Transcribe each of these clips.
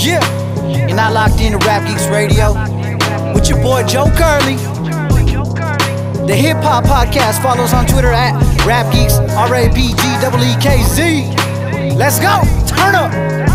Yeah, you're not locked into Rap Geeks Radio with your boy Joe Curley. The Hip Hop Podcast follows on Twitter at Rap Geeks, R A P G E E K Z. Let's go, turn up.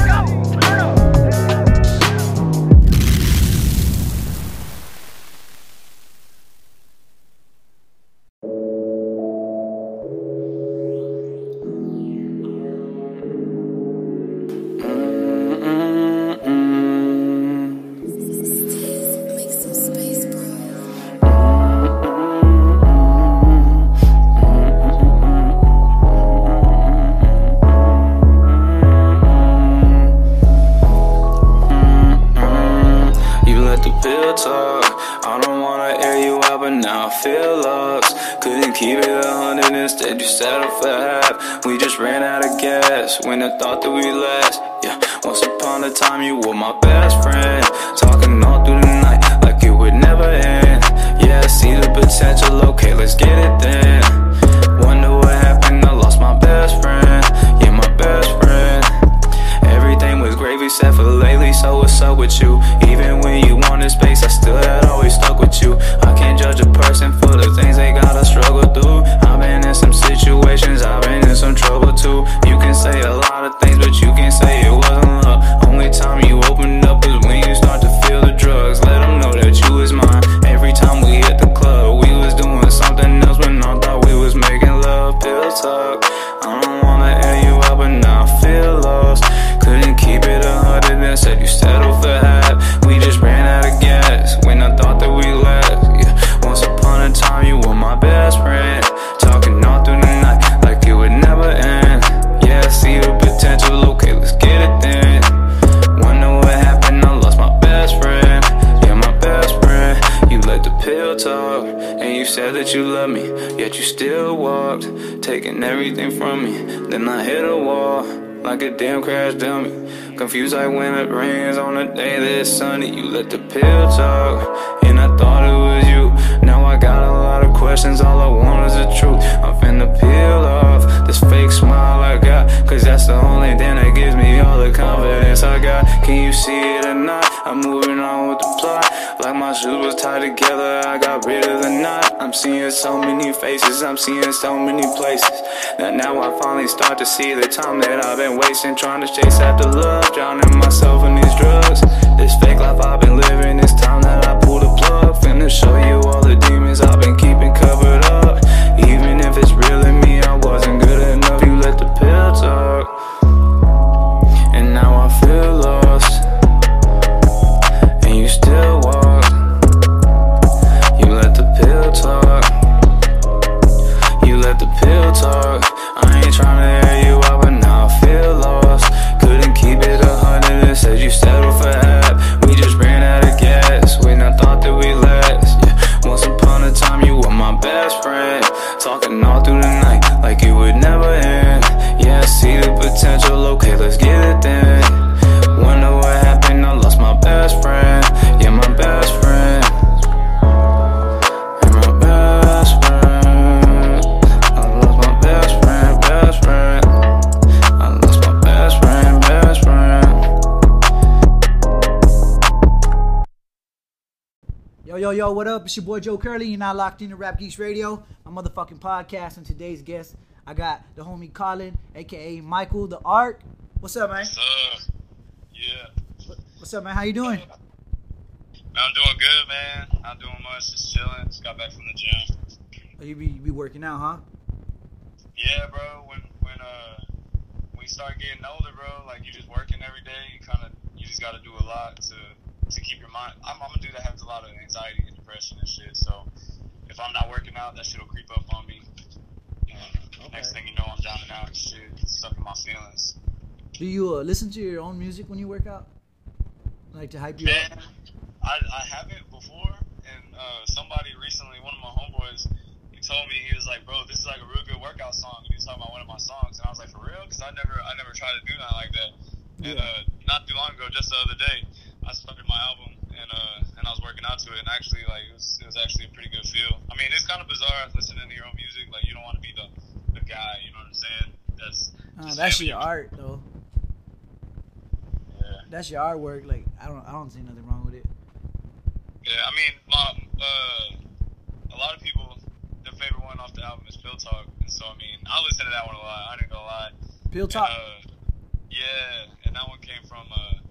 Knot. I'm seeing so many faces, I'm seeing so many places. That now I finally start to see the time that I've been wasting trying to chase after love, drowning myself in these drugs. This fake life I've been living, it's time that I pull the plug. Finna show you all the demons I've been keeping covered up. Even if it's real what up? It's your boy Joe Curley. You're not locked into Rap Geeks Radio, my motherfucking podcast. And today's guest, I got the homie Colin, aka Michael the Art. What's up, man? Uh, yeah. What's up, man? How you doing? Man, I'm doing good, man. Not doing much, just chilling. Just got back from the gym. Oh, you be you be working out, huh? Yeah, bro. When when uh when you start getting older, bro, like you just working every day. You kind of you just got to do a lot to to keep your mind. I'm, I'm a dude that has a lot of anxiety and depression and shit. So if I'm not working out, that shit'll creep up on me. And Next thing you know, I'm drowning out and shit, stuck in my feelings. Do you uh, listen to your own music when you work out? Like to hype you Man, up? I, I haven't before, and uh, somebody recently, one of my homeboys, he told me he was like, "Bro, this is like a real good workout song." And he was talking about one of my songs, and I was like, "For real?" Because I never, I never tried to do nothing like that. And Yeah. uh, not too long ago, just the other day, I started my album, and uh, and I was working out to it, and actually, like, it was, it was actually a pretty good feel. I mean, it's kind of bizarre listening to your own music. Like, you don't want to be the, the guy, you know what I'm saying? That's Uh, that's your art, though. Yeah. that's your artwork. Like I don't I don't see nothing wrong with it. Yeah, I mean, my, uh, a lot of people, their favorite one off the album is Pill Talk, and so I mean, I listen to that one a lot. I ain't gonna lie. Pill talk. And, uh, yeah, and that one came from uh, from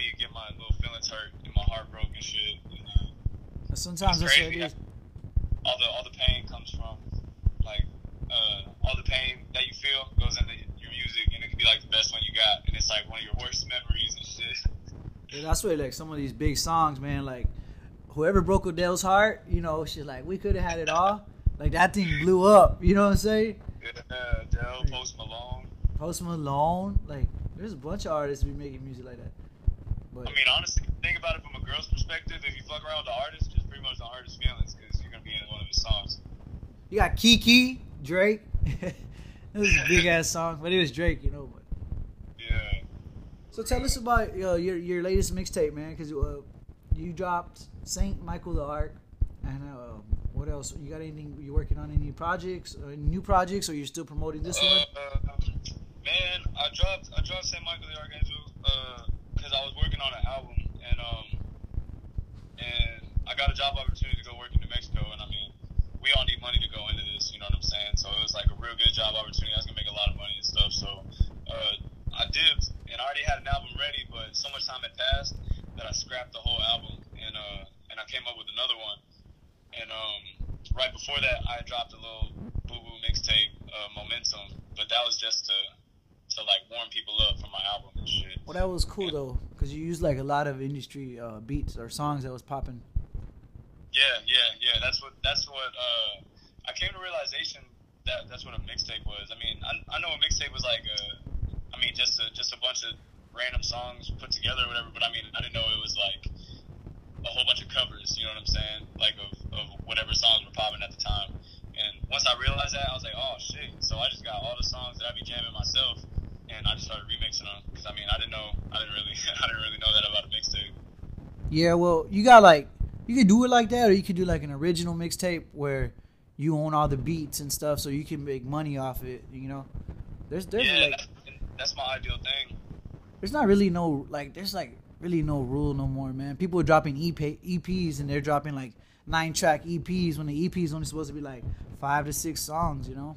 me getting my little feelings hurt and my heart broke and shit. And, uh, Sometimes that's it crazy. is. all the all the pain comes from like uh, all the pain that you feel goes into your music, and it can be like the best one you got, and it's like one of your worst memories and shit. Yeah, that's why like some of these big songs, man. Like whoever broke Adele's heart, you know, she's like, we could have had it all. Like that thing blew up. You know what I'm saying? Yeah, Dell, Post Malone. Post Malone, like there's a bunch of artists be making music like that. But I mean, honestly, think about it from a girl's perspective. If you fuck around with the artist, it's pretty much the artist's feelings because you're gonna be in one of his songs. you got Kiki, Drake. it was a big ass song, but it was Drake, you know. But Yeah. so tell us about uh, your your latest mixtape, man, because uh, you dropped Saint Michael the Ark, and uh, what else? You got anything? You working on any projects, uh, new projects, or you're still promoting this one? Uh, man, I dropped I dropped Saint Michael the Archangel because I was working on an album and um and I got a job opportunity to go work in New Mexico and I mean we all need money to go into this, you know what I'm saying? So it was like a real good job opportunity. I was gonna make a lot of money and stuff. So uh, I dipped and I already had an album ready, but so much time had passed that I scrapped the whole album and uh and I came up with another one. And um right before that I dropped a little boo boo mixtape, uh, Momentum, but that was just to to like warm people up for my album and shit. Well, that was cool though, because you used like a lot of industry uh, beats or songs that was popping. Yeah, yeah, yeah. That's what that's what uh, I came to realization that that's what a mixtape was. I mean, I, I know a mixtape was like a, I mean, just a just a bunch of random songs put together or whatever. But I mean, I didn't know it was like a whole bunch of covers. You know what I'm saying? Like of, of whatever songs were popping at the time. And once I realized that, I was like, oh shit. So I just got all the songs that I be jamming myself, and I just started remixing them because I mean, I didn't know, I didn't really, I didn't really know that about a mixtape. Yeah, well, you got like you could do it like that, or you could do like an original mixtape where you own all the beats and stuff, so you can make money off it. You know, there's there's Yeah, like that's, that's my ideal thing. there's not really no like there's like really no rule no more, man. People are dropping EP, EPs and they're dropping like nine track EPs when the EP is only supposed to be like five to six songs. You know?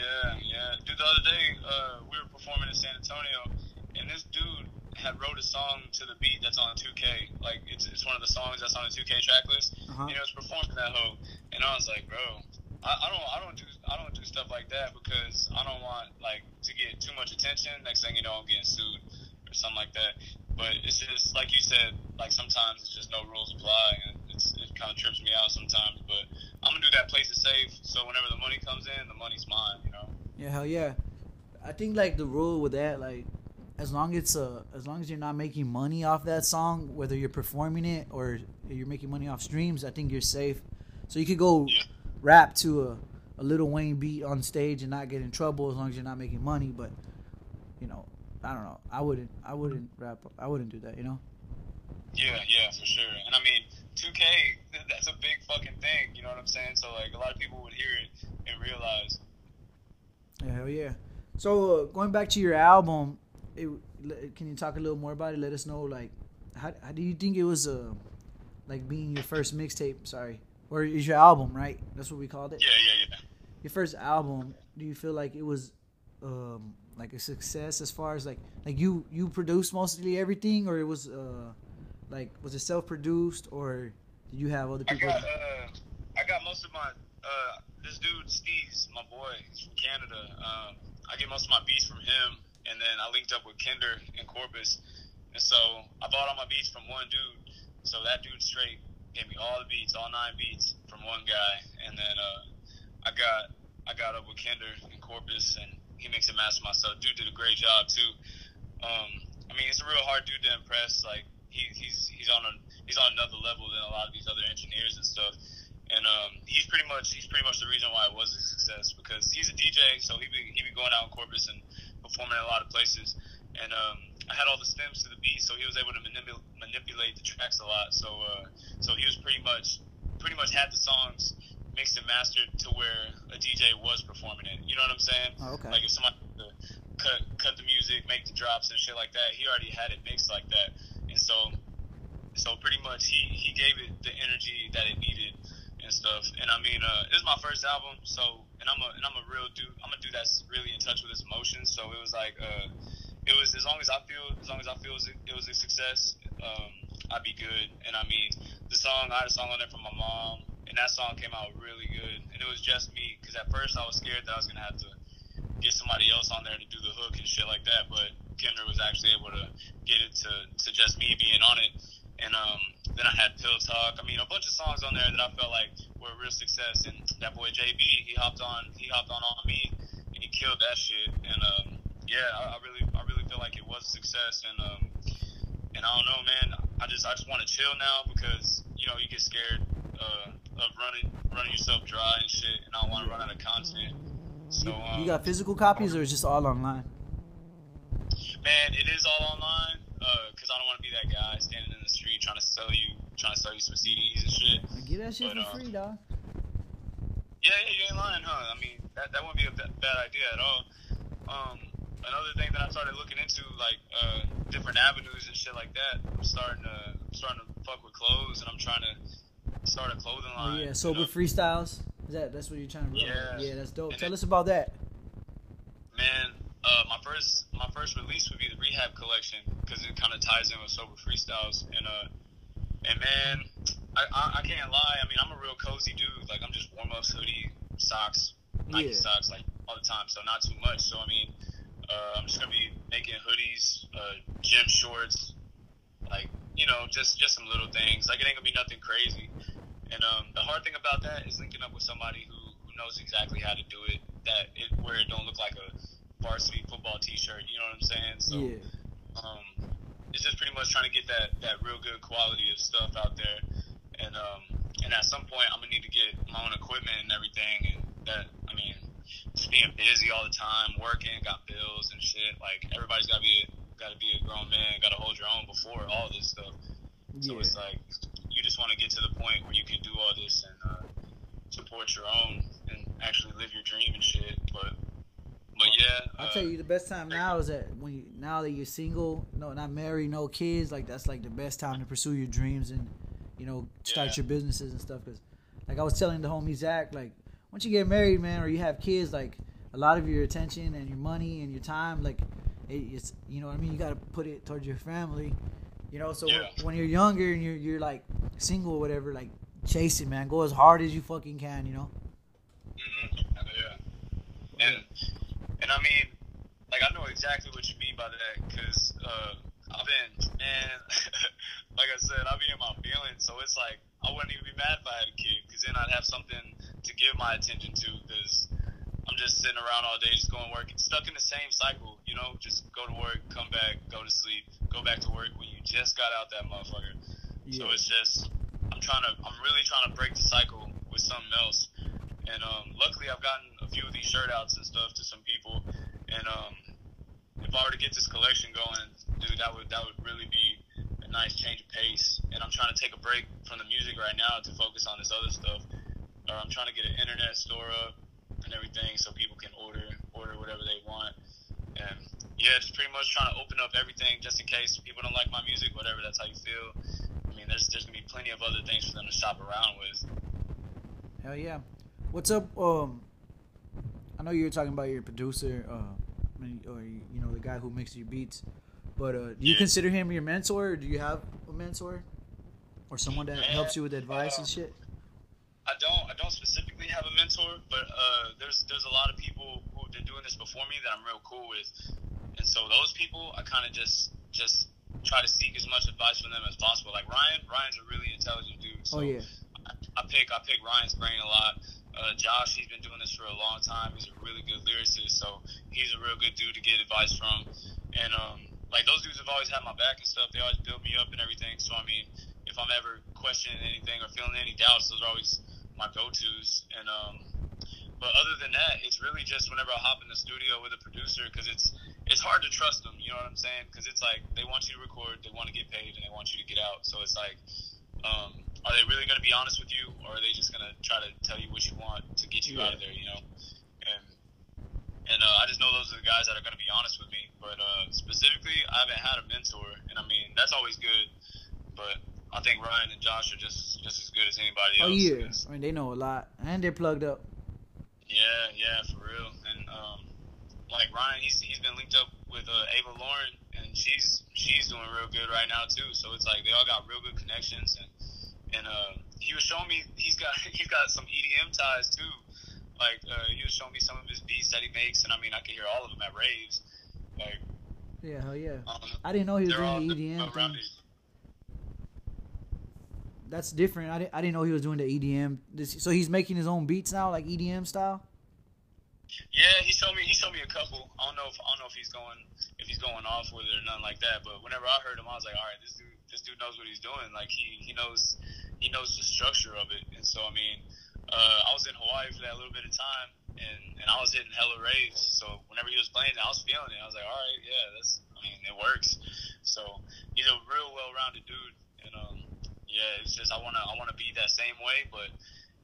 Yeah, yeah. Dude, the other day, uh, we were performing in San Antonio, and this dude had wrote a song to the beat that's on 2K. Like, it's, it's one of the songs that's on the 2K track list. Uh-huh. And he was performing that hoe, and I was like, bro, I, I don't, I don't do, I don't do stuff like that because I don't want like to get too much attention. Next thing you know, I'm getting sued or something like that. But it's just like you said, like sometimes it's just no rules apply, and it kind of trips me out sometimes. But I'm gonna do that place is safe, so whenever the money comes in, the money's mine. You know. Yeah, hell yeah. I think like the rule with that, like, as long as uh, as long as you're not making money off that song, whether you're performing it or you're making money off streams, I think you're safe. So you could go Yeah. rap to a, a Lil Wayne beat on stage and not get in trouble as long as you're not making money. But you know, I don't know. I wouldn't. I wouldn't rap. I wouldn't do that. You know. Yeah, yeah, for sure. And I mean, 2K, that's a big fucking thing. You know what I'm saying? So like, a lot of people would hear it and realize. Yeah, hell yeah. So uh, going back to your album, it, can you talk a little more about it? Let us know like how, how do you think it was uh, like being your first mixtape? Sorry, or is your album right? That's what we called it. Yeah, yeah, yeah. Your first album. Do you feel like it was um, like a success as far as like like you you produced mostly everything, or it was uh, like was it self produced, or did you have other I people? got, uh, I got most of my, uh, this dude, Steve's my boy. He's from Canada. Um, I get most of my beats from him, and then I linked up with Kinder and Corpus. And so I bought all my beats from one dude. So that dude straight gave me all the beats, all nine beats from one guy. And then, uh, I got, I got up with Kinder in Corpus, and he makes and mastered my stuff. Dude did a great job too. Um, I mean, it's a real hard dude to impress. Like he, he's he's on a he's on another level than a lot of these other engineers and stuff. And um, he's pretty much he's pretty much the reason why it was a success because he's a DJ, so he be he be going out in Corpus and performing in a lot of places. And um, I had all the stems to the beat, so he was able to manipul- manipulate the tracks a lot. So uh, so he was pretty much pretty much had the songs mixed and mastered to where a DJ was performing it. You know what I'm saying? Oh, okay. Like if to cut cut the music, make the drops and shit like that. He already had it mixed like that, so so pretty much he he gave it the energy that it needed and stuff. And I mean, uh, this is my first album, so and I'm a and I'm a real dude. I'm a dude that's really in touch with his emotions. So it was like, uh, it was as long as I feel as long as I feel it was a, success, um, I'd be good. And I mean, the song I had a song on there from my mom, and that song came out really good. And it was just me because at first I was scared that I was gonna have to get somebody else on there to do the hook and shit like that. But Kendra was actually able to get it to to just me being on it. And um, then I had Pill Talk. I mean, a bunch of songs on there that I felt like were a real success. And that boy JB, he hopped on, he hopped on on me, and he killed that shit. And um, yeah, I, I really, I really feel like it was a success. And um, and I don't know, man. I just, I just want to chill now because you know you get scared uh, of running, running yourself dry and shit. And I don't want to run out of content. So um, You got physical copies or is just all online? Man, it is all online because I don't want to be that guy standing in the street trying to sell you, trying to sell you some CDs and shit. I Get that shit But, for uh, free, dog. Yeah, yeah, you ain't lying, huh? I mean, that that wouldn't be a bad, bad idea at all. Um, another thing that I started looking into, like uh, different avenues and shit like that. I'm starting to I'm starting to fuck with clothes, and I'm trying to start a clothing line. Oh line. yeah, you sober know? freestyles. Is that that's what you're trying to? Yeah. yeah, that's dope. And Tell it- us about that. Man, uh, my first my first release would be the Rehab collection because it kind of ties in with sober freestyles and uh and man, I, I I can't lie. I mean, I'm a real cozy dude. Like I'm just warm ups, hoodie, socks, Nike Yeah. socks, like all the time. So not too much. So I mean, uh, I'm just gonna be making hoodies, uh, gym shorts, like you know, just just some little things. Like it ain't gonna be nothing crazy. And um, the hard thing about that is linking up with somebody who, who knows exactly how to do it. That it where it don't look like a varsity football T-shirt. You know what I'm saying? So yeah. um, it's just pretty much trying to get that that real good quality of stuff out there. And um, and at some point, I'm gonna need to get my own equipment and everything. And that I mean, just being busy all the time, working, got bills and shit. Like everybody's gotta be a, gotta be a grown man, gotta hold your own before all this stuff. So it's like you just want to get to the point where you can do all this and uh, support your own and actually live your dream and shit. But but yeah, I'll uh, tell you the best time now is that when you, now that you're single, no, not married, no kids, like that's like the best time to pursue your dreams and you know start Yeah. your businesses and stuff. Cause like I was telling the homie Zach, like once you get married, man, or you have kids, like a lot of your attention and your money and your time, like it, it's you know what I mean. You got to put it towards your family, you know. So when- Yeah. when you're younger and you're you're like single or whatever, like chase it, man. Go as hard as you fucking can, you know. Mm-hmm. Yeah. And and I mean, like I know exactly what you mean by that because uh, I've been man, like I said, I be in my feelings, so it's like I wouldn't even be mad if I had a kid because then I'd have something to give my attention to because I'm just sitting around all day, just going to work, stuck in the same cycle, you know, just go to work, come back, go to sleep, go back to work when you just got out that motherfucker. So it's just I'm trying to I'm really trying to break the cycle with something else. And um, luckily I've gotten a few of these shirt outs and stuff to some people. And um, if I were to get this collection going, dude, that would that would really be a nice change of pace. And I'm trying to take a break from the music right now to focus on this other stuff. Uh, I'm trying to get an internet store up and everything so people can order order whatever they want. And yeah, just pretty much trying to open up everything just in case people don't like my music, whatever. That's how you feel. I mean, there's there's gonna be plenty of other things for them to shop around with. Hell yeah. What's up? Um, I know you were talking about your producer, uh, or you know the guy who makes your beats. But uh, do you Yeah. consider him your mentor? Or do you have a mentor, or someone that Man, helps you with advice uh, and shit? I don't I don't specifically have a mentor, but uh, there's there's a lot of people who've been doing this before me that I'm real cool with, and so those people I kind of just just try to seek as much advice from them as possible. Like Ryan, Ryan's a really intelligent dude. So Oh yeah, I, I pick I pick Ryan's brain a lot. Uh, Josh, he's been doing this for a long time. He's a really good lyricist, so he's a real good dude to get advice from. And um, like those dudes have always had my back and stuff. They always build me up and everything. So I mean, if I'm ever questioning anything or feeling any doubts, those are always my go-tos. And um, but other than that, it's really just whenever I hop in the studio with a producer because it's it's hard to trust them. You know what I'm saying? Because it's like they want you to record, they want to get paid, and they want you to get out. So it's like, um, are they really going to be honest with you, or are they just going to try to tell you what you want to get you out of there? You know, and and uh, I just know those are the guys that are going to be honest with me. But uh, specifically, I haven't had a mentor, and I mean that's always good. But I think Ryan and Josh are just just as good as anybody Oh else. yeah, 'cause- I mean they know a lot, and they're plugged up. Yeah, yeah, for real. And um, like Ryan, he's he's been linked up with uh, Ava Lauren, and she's she's doing real good right now too. So it's like they all got real good connections, and and uh, he was showing me he's got he's got some EDM ties too. Like uh, he was showing me some of his beats that he makes, and I mean I can hear all of them at raves. Like Yeah, hell yeah. um, I didn't know he was doing the EDM thing. That's different. I didn't, I didn't know he was doing the EDM. This, so he's making his own beats now, like EDM style. Yeah, he showed me. He showed me a couple. I don't know if I don't know if he's going if he's going off with it or nothing like that. But whenever I heard him, I was like, all right, this dude this dude knows what he's doing. Like he he knows he knows the structure of it. And so I mean, uh, I was in Hawaii for that little bit of time, and and I was hitting hella raves. So whenever he was playing, I was feeling it. I was like, all right, yeah, that's. I mean, it works. So he's a real well-rounded dude, and um, yeah, it's just I wanna I wanna be that same way, but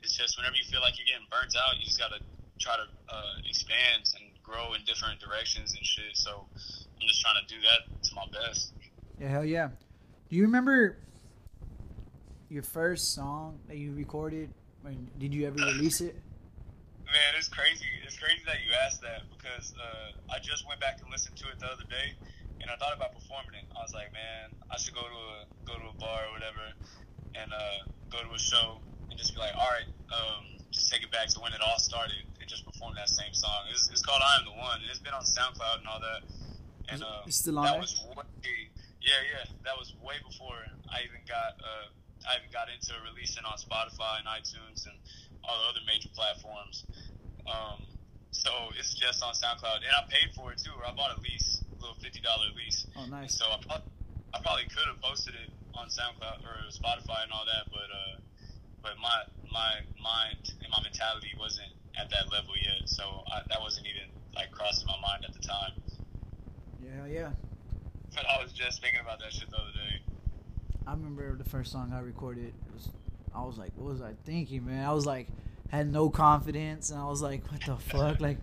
it's just whenever you feel like you're getting burnt out, you just gotta try to uh, expand and grow in different directions and shit. So I'm just trying to do that to my best. Yeah, hell yeah. Do you remember your first song that you recorded? Mean, did you ever release it? Man, it's crazy. It's crazy that you asked that because uh, I just went back and listened to it the other day, and I thought about performing it. I was like, man, I should go to a go to a bar or whatever, and uh, go to a show and just be like, all right, um, just take it back to when it all started and just perform that same song. It's, it's called I Am the One, and it's been on SoundCloud and all that. And uh, It's still on that was way, yeah, yeah, that was way before I even got uh, I even got into releasing on Spotify and iTunes and all the other major platforms. Um, so it's just on SoundCloud, and I paid for it too. Or I bought a lease, a little fifty dollar lease. Oh, nice. So I, prob- I probably could have posted it on SoundCloud or Spotify and all that, but uh, but my my mind and my mentality wasn't at that level yet, so I, that wasn't even like crossing my mind at the time. Yeah, yeah. But I was just thinking about that shit the other day. I remember the first song I recorded. It was, I was like, what was I thinking, man? I was like, had no confidence, and I was like, what the fuck? Like,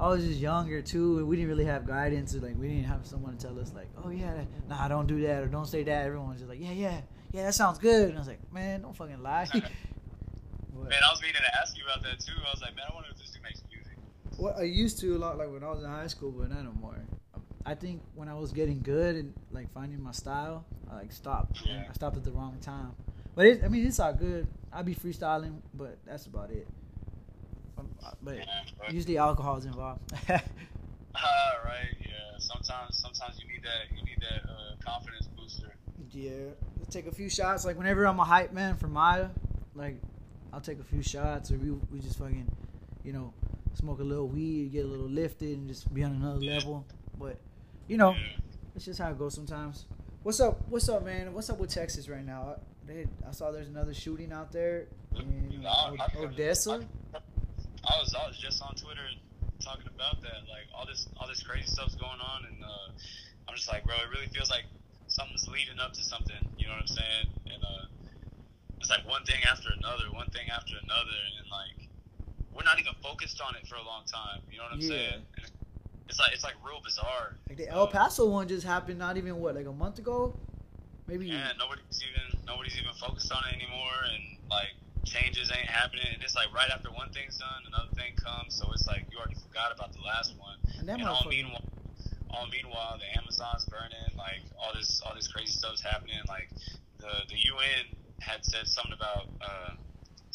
I was just younger too, and we didn't really have guidance. Or, like, we didn't have someone to tell us, like, oh yeah, nah, don't do that or don't say that. Everyone was just like, yeah, yeah, yeah, that sounds good. And I was like, man, don't fucking lie. Man, I was meaning to ask you about that too. I was like, man, I wonder if this dude makes music. Well, I used to a lot, like when I was in high school, but not no more. I think when I was getting good and like finding my style, I like stopped. Yeah. I stopped at the wrong time. But it, I mean, it's all good. I'd be freestyling, but that's about it. Um, uh, But Yeah, but- usually alcohol's involved. Ah, right. Yeah. Sometimes, sometimes you need that. You need that uh, confidence booster. yeah, take a few shots. Like whenever I'm a hype man for Maya, like I'll take a few shots, or we we just fucking, you know, smoke a little weed, get a little lifted, and just be on another Yeah. level. But you know. It's just how it goes sometimes. What's up? What's up, man? What's up with Texas right now? I- They, I saw there's another shooting out there in I- O- I- Odessa. I was I was just on Twitter talking about that. Like all this all this crazy stuff's going on, and uh, I'm just like, bro, it really feels like something's leading up to something. You know what I'm saying? And uh, it's like one thing after another, one thing after another, and like we're not even focused on it for a long time. You know what I'm Yeah. saying? And it's like it's like real bizarre. Like the El Paso one just happened not even what like a month ago, maybe. Yeah, nobody's even nobody's even focused on it anymore, and like changes ain't happening. And it's like right after one thing's done, another thing comes. So it's like you already forgot about the last one. And and all meanwhile, all meanwhile, the Amazon's burning. Like all this all this crazy stuff's happening. Like the the UN had said something about. Uh,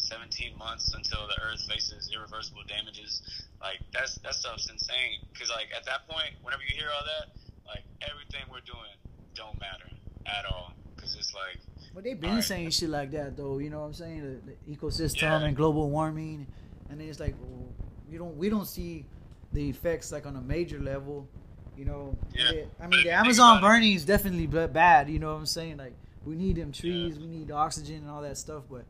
17 months until the Earth faces irreversible damages. Like that's that stuff's insane. Cause like at that point, whenever you hear all that, like everything we're doing don't matter at all. Cause it's like But they've been Alright. saying shit like that though. You know what I'm saying? The, the ecosystem Yeah. and global warming, and then it's like well, you don't we don't see the effects like on a major level. You know, Yeah. They- I mean the Amazon burning is definitely bad. You know what I'm saying? Like we need them trees, we need oxygen and all that stuff. But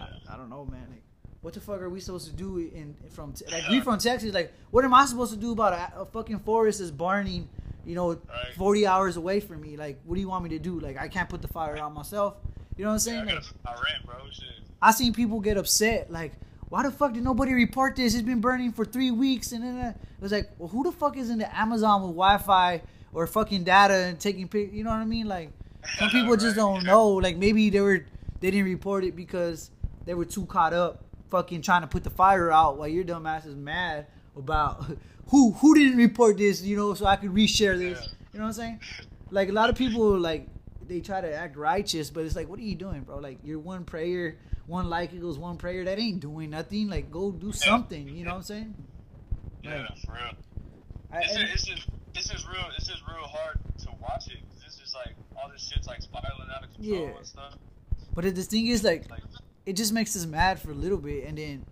I, I don't know, man. Like, what the fuck are we supposed to do in from Te- like we from Texas? Like, what am I supposed to do about a, a fucking forest that's burning? You know, Right. 40 hours away from me. Like, what do you want me to do? Like, I can't put the fire out myself. You know what I'm yeah, I saying? gotta Like, rent, bro. Shit. I seen people get upset. Like, why the fuck did nobody report this? It's been burning for three weeks, and then uh, it was like, well, who the fuck is in the Amazon with Wi-Fi or fucking data and taking pic? You know what I mean? Like, some people just don't yeah. know. Like, maybe they were they didn't report it because they were too caught up fucking trying to put the fire out while your dumb ass is mad about who who didn't report this. You know, so I could reshare this. Yeah. You know what I'm saying? Like a lot of people like they try to act righteous, but it's like, what are you doing, bro? Like your one prayer, one like equals one prayer. That ain't doing nothing. Like go do something. You know what I'm saying? Yeah, for real. I, It's, and- just, it's just it's just real it's just real hard to watch it it's just like all this shit's like spiraling out of control Yeah. and stuff. but the thing is, like, Like it just makes us mad for a little bit, and then,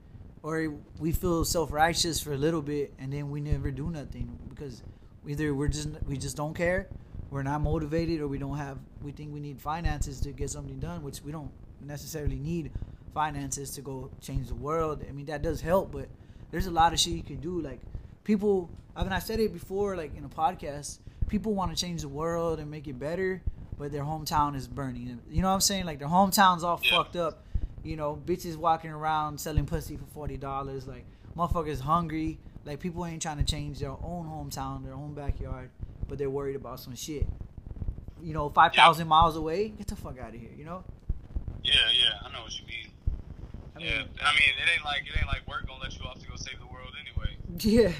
or we feel self righteous for a little bit, and then we never do nothing because either we're just we just don't care, we're not motivated, or we don't have we think we need finances to get something done, which we don't necessarily need finances to go change the world. I mean that does help, but there's a lot of shit you can do. Like people, I mean I said it before, like in a podcast, people want to change the world and make it better, but their hometown is burning. You know what I'm saying? Like their hometown's all Yeah. fucked up. You know, bitches walking around selling pussy for forty dollars. Like motherfuckers hungry. Like people ain't trying to change their own hometown, their own backyard, but they're worried about some shit. You know, five thousand miles away. Get the fuck out of here. You know. yeah, yeah, I know what you mean. I yeah, mean, I mean it ain't like it ain't like work gonna let you off to go save the world anyway. yeah.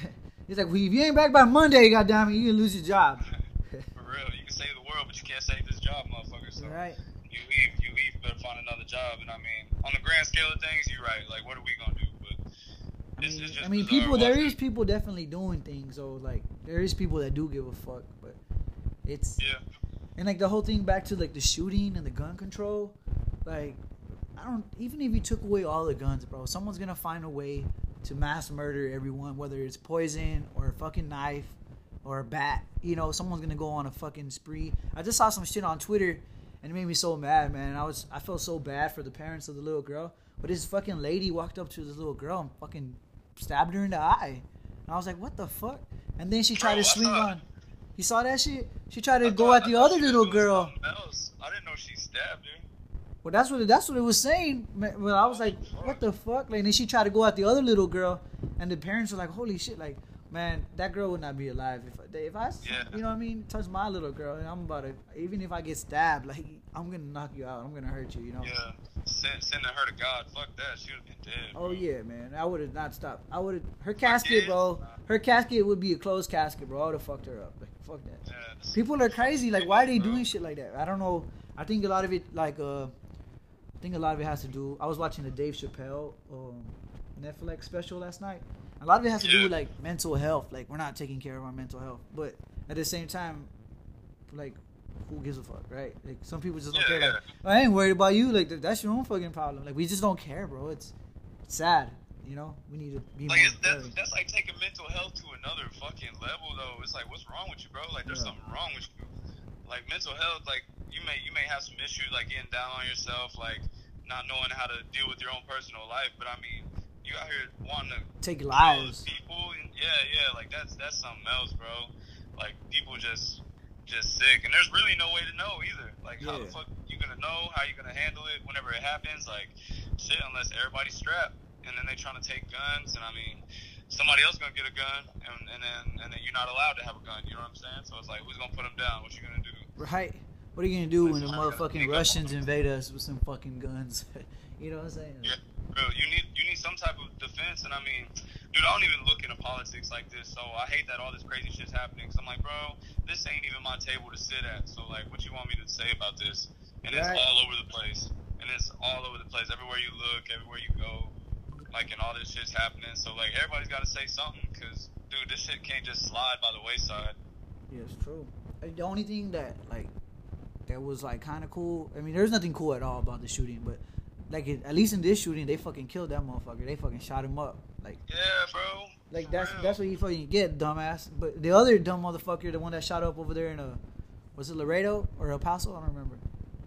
It's like, well, if you ain't back by Monday, goddamn it, you gonna lose your job. For real, you can save the world, but you can't save this job, motherfucker. So right. Leave, you leave, you better find another job. And I mean, on the grand scale of things, you're right. Like, what are we gonna do? But I mean, it's just I mean, people. There is people definitely doing things. So like, there is people that do give a fuck, but it's Yeah, and like the whole thing back to like the shooting and the gun control. Like, I don't even if you took away all the guns, bro, someone's gonna find a way to mass murder everyone, whether it's poison or a fucking knife or a bat. You know, someone's gonna go on a fucking spree. I just saw some shit on Twitter and it made me so mad, man. I was I felt so bad for the parents of the little girl. But this fucking lady walked up to this little girl and fucking stabbed her in the eye. And I was like, what the fuck? And then she tried Bro, to swing on. You saw that shit? She tried to I go thought- at the other little girl. else. I didn't know she stabbed her. Well, that's what that's what it was saying. Well, I was like, what the fuck? Like, and then she tried to go at the other little girl, and the parents were like, holy shit, like, man, that girl would not be alive if I, if I, Yeah. you know what I mean, touch my little girl, and I'm about to, even if I get stabbed, like, I'm gonna knock you out, I'm gonna hurt you, you know. Yeah, Send, sending her to God. Fuck that. She would have been dead. Oh bro. yeah, man, I would have not stopped. I would have her casket, bro. Her casket would be a closed casket, bro. I would have fucked her up. Like, fuck that. Yeah, People are crazy. Like, why are they Bro. doing shit like that? I don't know. I think a lot of it, like, uh, I think a lot of it has to do. I was watching the Dave Chappelle um, Netflix special last night. A lot of it has to do with like mental health. Like, we're not taking care of our mental health, but at the same time, like, who gives a fuck, right? Like, some people just don't Yeah, care. Like, I ain't worried about you. Like, that's your own fucking problem. Like, we just don't care, bro. It's, it's sad. You know, we need to be Like more. it's, that's, that's like taking mental health to another fucking level, though. It's like, what's wrong with you, bro? Like, there's Yeah. something wrong with you. Like mental health, like you may you may have some issues, like getting down on yourself, like not knowing how to deal with your own personal life. But I mean, you out here wanting to Take lives. people. And, yeah, yeah, like that's that's something else, bro. Like people just just sick, and there's really no way to know either. Like how the fuck you gonna know? How you gonna handle it whenever it happens? Like shit, unless everybody's strapped, and then they trying to take guns, and I mean. Somebody else gonna get a gun, and, and then and then you're not allowed to have a gun. You know what I'm saying? So it's like, who's gonna put them down? What you gonna do? Right. What are you gonna do when the Listen, I gotta motherfucking Russians invade us with some fucking guns? you know what I'm saying? Yeah, bro, you need you need some type of defense, and I mean, dude, I don't even look into politics like this, so I hate that all this crazy shit's happening. So I'm like, bro, this ain't even my table to sit at. So like, what you want me to say about this? And it's all over the place, and it's all over the place. Everywhere you look, everywhere you go, like, and all this shit's happening. So like, everybody's got to say something, cause dude, this shit can't just slide by the wayside. Yeah, it's true. The only thing that like that was like kind of cool. I mean, there's nothing cool at all about the shooting, but like it, at least in this shooting, they fucking killed that motherfucker. They fucking shot him up. Like, Yeah, bro. like For that's real. that's what you fucking get, dumbass. But the other dumb motherfucker, the one that shot up over there in a was it Laredo or El Paso? I don't remember.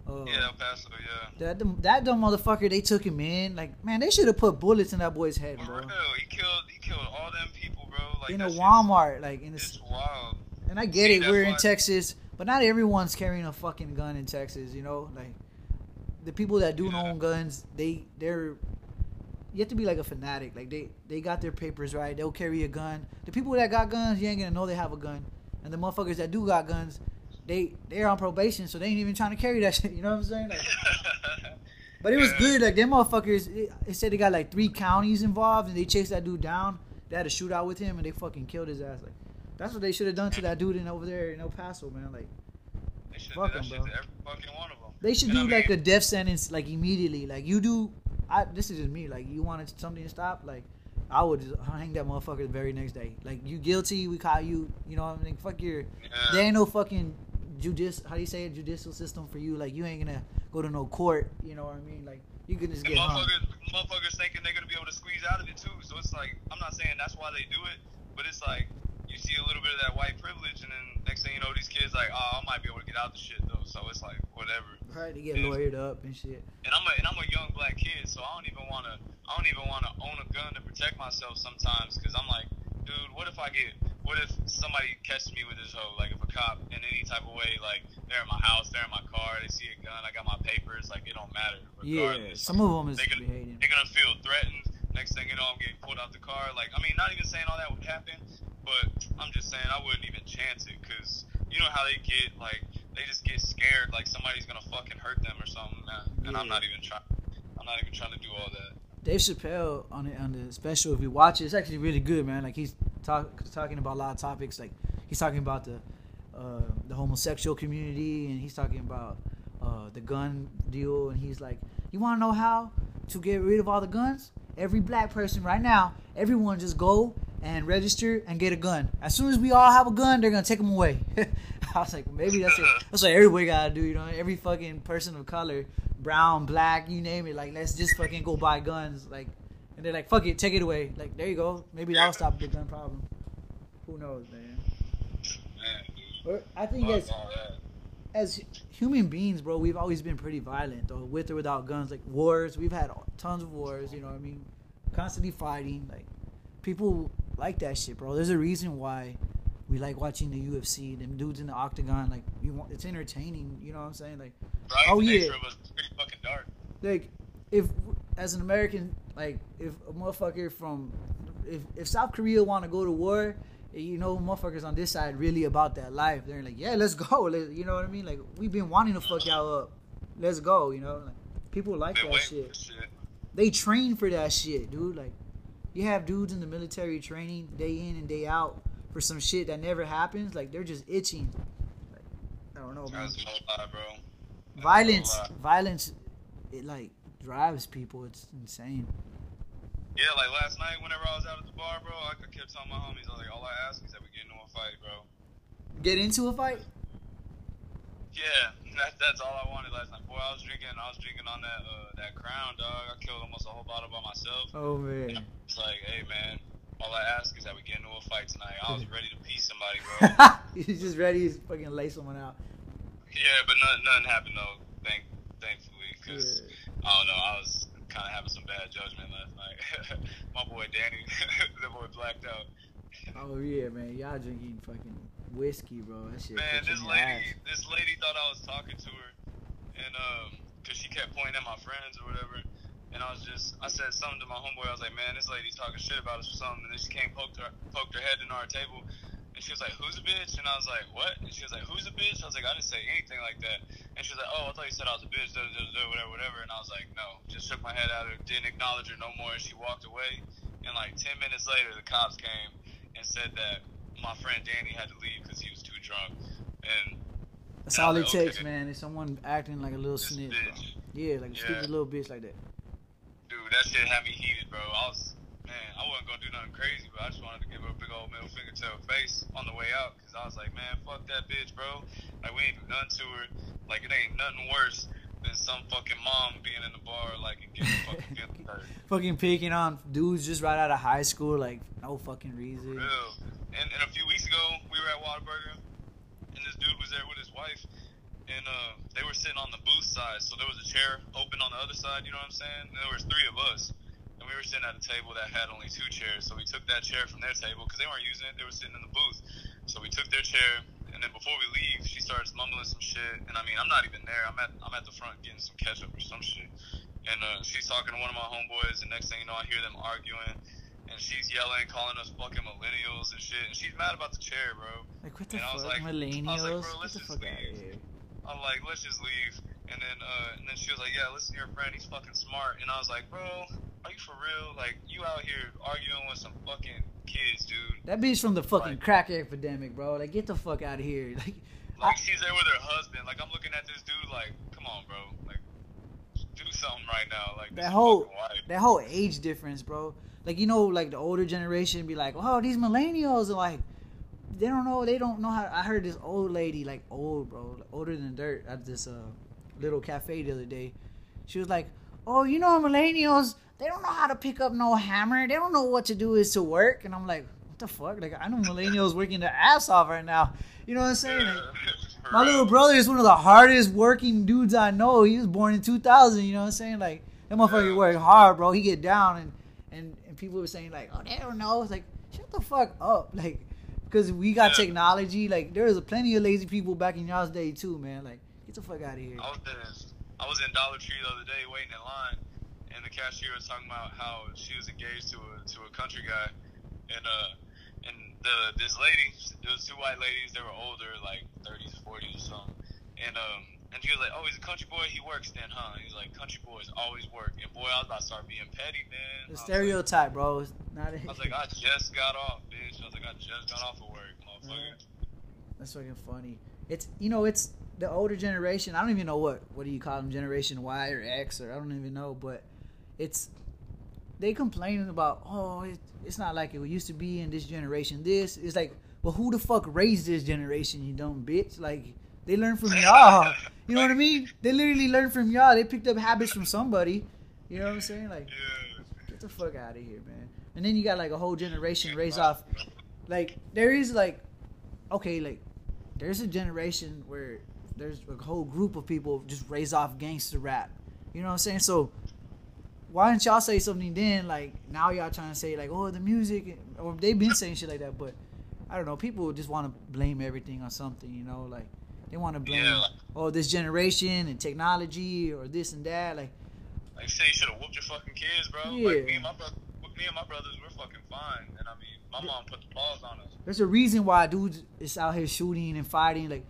Uh, Yeah, El Paso. Yeah. That dumb- that dumb motherfucker, they took him in. Like, man, they should have put bullets in that boy's head, For bro. real, he killed he killed all them people, bro. Like in a Walmart, like in a It's wild. And I get See, it, we're in Texas, but not everyone's carrying a fucking gun in Texas, you know? Like the people that do Yeah. own guns, they they're you have to be like a fanatic. Like they they got their papers right. They'll carry a gun. The people that got guns, you ain't gonna know they have a gun. And the motherfuckers that do got guns, they they're on probation, so they ain't even trying to carry that shit. You know what I'm saying? Like, but it was good. Like them motherfuckers, it, it said they got like three counties involved, and they chased that dude down. They had a shootout with him, and they fucking killed his ass. Like that's what they should have done to that dude in over there in El Paso, man. Like Fuck do that 'em, shit bro. To every fucking one of them. they should And do I like a death sentence like immediately. Like you do. I this is just me. Like you wanted something to stop. Like I would just hang that motherfucker the very next day. Like you guilty, we caught you. You know what I mean? Fuck your. Yeah. There ain't no fucking judicial. How do you say it? Judicial system for you. Like you ain't gonna go to no court. You know what I mean? Like you can just And get hung. motherfuckers, motherfuckers thinking they're gonna be able to squeeze out of it too. So it's like I'm not saying that's why they do it, but it's like you see a little bit of that white privilege, and then next thing you know, these kids like, oh, I might be able to get out the shit though. So it's like whatever. Right? to get Yeah. lawyered up and shit. And I'm a and I'm a young black kid, so I don't even wanna I don't even wanna own a gun to protect myself sometimes, cause I'm like, dude, what if I get what if somebody catches me with this hoe? Like if a cop in any type of way, like they're in my house, they're in my car, they see a gun, I got my papers, like it don't matter. Yeah. Some of them is they're gonna, behaving. they're gonna feel threatened. Next thing you know, I'm getting pulled out the car. Like, I mean, not even saying all that would happen, but I'm just saying I wouldn't even chance it because you know how they get like they just get scared like somebody's gonna fucking hurt them or something, man. And I'm not even trying. I'm not even trying to do all that. Dave Chappelle on the on the special, if you watch it, it's actually really good, man. Like he's talk, talking about a lot of topics. Like he's talking about the uh, the homosexual community, and he's talking about uh, the gun deal, and he's like, "You want to know how to get rid of all the guns? Every black person right now, everyone just go and register and get a gun. As soon as we all have a gun, they're gonna take them away." I was like, maybe that's it. That's what everybody gotta do, you know. Every fucking person of color, brown, black, you name it. Like, let's just fucking go buy guns. Like, and they're like, fuck it, take it away. Like, there you go. Maybe that'll stop the gun problem. Who knows, man? Man, I think Fuck as all that. as human beings, bro, we've always been pretty violent, though, with or without guns. Like wars, we've had tons of wars. You know what I mean? Constantly fighting. Like people like that shit, bro. There's a reason why we like watching the UFC. Them dudes in the octagon, like you want, it's entertaining. You know what I'm saying? Like? Oh, yeah. nature of us is pretty fucking dark. like if as an American, like if a motherfucker from if if South Korea want to go to war, you know, motherfuckers on this side really about that life. They're like, yeah, let's go. Let, you know what I mean? Like we've been wanting to fuck y'all up. Let's go. You know, like people like that shit. shit. They train for that shit, dude. Like you have dudes in the military training day in and day out for some shit that never happens. Like they're just itching. Like, I don't know, man. Lie, bro. That's Violence, violence, it like drives people. It's insane. Yeah, like last night, whenever I was out at the bar, bro, I I kept telling my homies, I was like, all I ask is that we get into a fight, bro. Get into a fight. Yeah, that, that's all I wanted last night. Boy, I was drinking, I was drinking on that uh, that Crown, dog. I killed almost a whole bottle by myself. Oh man. It's like, hey man, all I ask is that we get into a fight tonight. I was ready to pee somebody, bro. He's just ready to fucking lay someone out. yeah, but nothing, nothing happened though. Thank, thankfully, because Yeah. I don't know, I was kind of having some bad judgment last night. my boy Danny, the boy blacked out. Oh yeah, man. Y'all drinking fucking whiskey, bro. That shit. Man, this lady, ass. this lady thought I was talking to her, and um, cause she kept pointing at my friends or whatever, and I was just, I said something to my homeboy. I was like, man, this lady's talking shit about us or something, and then she came poked her, poked her head in our table, and she was like, who's a bitch? And I was like, what? And she was like, who's a bitch? I was like, I didn't say anything like that. And she was like, oh, I thought you said I was a bitch, da, da, da, da, whatever, whatever. And I was like, no, just shook my head at her, didn't acknowledge her no more, and she walked away. And like ten minutes later, the cops came and said that my friend Danny had to leave because he was too drunk. And That's all it okay. takes, man. Is someone acting like a little snitch, Yeah, like a Yeah. stupid little bitch like that. dude, that shit had me heated, bro. I was, I wasn't gonna do nothing crazy, but I just wanted to give her a big old middle finger to her face on the way out because I was like, man, fuck that bitch, bro. Like we ain't do nothing to her. Like it ain't nothing worse than some fucking mom being in the bar, like and getting fucking hurt. Fucking picking on dudes just right out of high school, like no fucking reason. Real. And, and a few weeks ago, we were at Whataburger, and this dude was there with his wife, and uh, they were sitting on the booth side. So there was a chair open on the other side. You know what I'm saying? And there was three of us, and we were sitting at a table that had only two chairs. So we took that chair from their table because they weren't using it. They were sitting in the booth. So we took their chair, and then before we leave, she starts mumbling some shit, and I mean, I'm not even there. I'm at I'm at the front getting some ketchup or some shit, and uh, she's talking to one of my homeboys, and next thing you know, I hear them arguing, and she's yelling, calling us fucking millennials and shit, and she's mad about the chair, bro. Like what the And I was fuck, like- I was millennials? like, bro, let's the just fuck leave. I'm like, let's just leave. And then, uh, and then she was like, yeah, listen to your friend. He's fucking smart. And I was like, bro, are you for real? Like, you out here arguing with some fucking kids, dude. That bitch from the fucking Like- crack epidemic, bro. Like get the fuck out of here. Like, Like, she's there with her husband. Like, I'm looking at this dude. Like, come on, bro. Like, do something right now. Like, that whole wife. that whole age difference, bro. Like you know, like the older generation be like, "Oh, these millennials are like, they don't know, they don't know how." I heard this old lady, like old, bro, older than dirt, at this uh little cafe the other day. She was like, "Oh, you know, millennials, they don't know how to pick up no hammer. They don't know what to do is to work." And I'm like, "What the fuck?" Like I know millennials working their ass off right now. You know what I'm saying? Like, my little brother is one of the hardest working dudes I know. He was born in 2000. You know what I'm saying? Like that motherfucker work hard, bro. He get down and and and people were saying like, oh, they don't know. It's like shut the fuck up, like because we got technology. Like there was plenty of lazy people back in y'all's day too, man. Like get the fuck out of here. I was in I was in Dollar Tree the other day waiting in line, and the cashier was talking about how she was engaged to a to a country guy, and uh and the this lady, there was two white ladies. They were older, like 30s, 40s or something, and um. And she was like, "Oh, he's a country boy. He works then, huh?" He's like, "Country boys always work." And boy, I was about to start being petty, man. The was like- stereotype, bro. It's not. I was like, I just got off, bitch. I was like, I just got off of work, motherfucker. That's fucking funny. It's you know it's the older generation. I don't even know what what do you call them, Generation Y or X or I don't even know, but it's they complaining about oh it, it's not like it used to be in this generation. This it's like well who the fuck raised this generation? You dumb bitch. Like they learn from y'all. You know what I mean? They literally learn from y'all. They picked up habits from somebody. You know what I'm saying? Like get the fuck out of here, man. And then you got like a whole generation raised off like there is like okay like there's a generation where there's a whole group of people just raised off gangster rap you know what i'm saying so why didn't y'all say something then like now y'all trying to say like oh the music or they've been saying shit like that but i don't know people just want to blame everything on something you know like they want to blame Yeah. oh this generation and technology or this and that like Like, say you should have whooped your fucking kids, bro. Yeah. Like, me and my brother, me and my brothers, we're fucking fine. And I mean, my mom put the paws on us. there's a reason why dudes is out here shooting and fighting. Like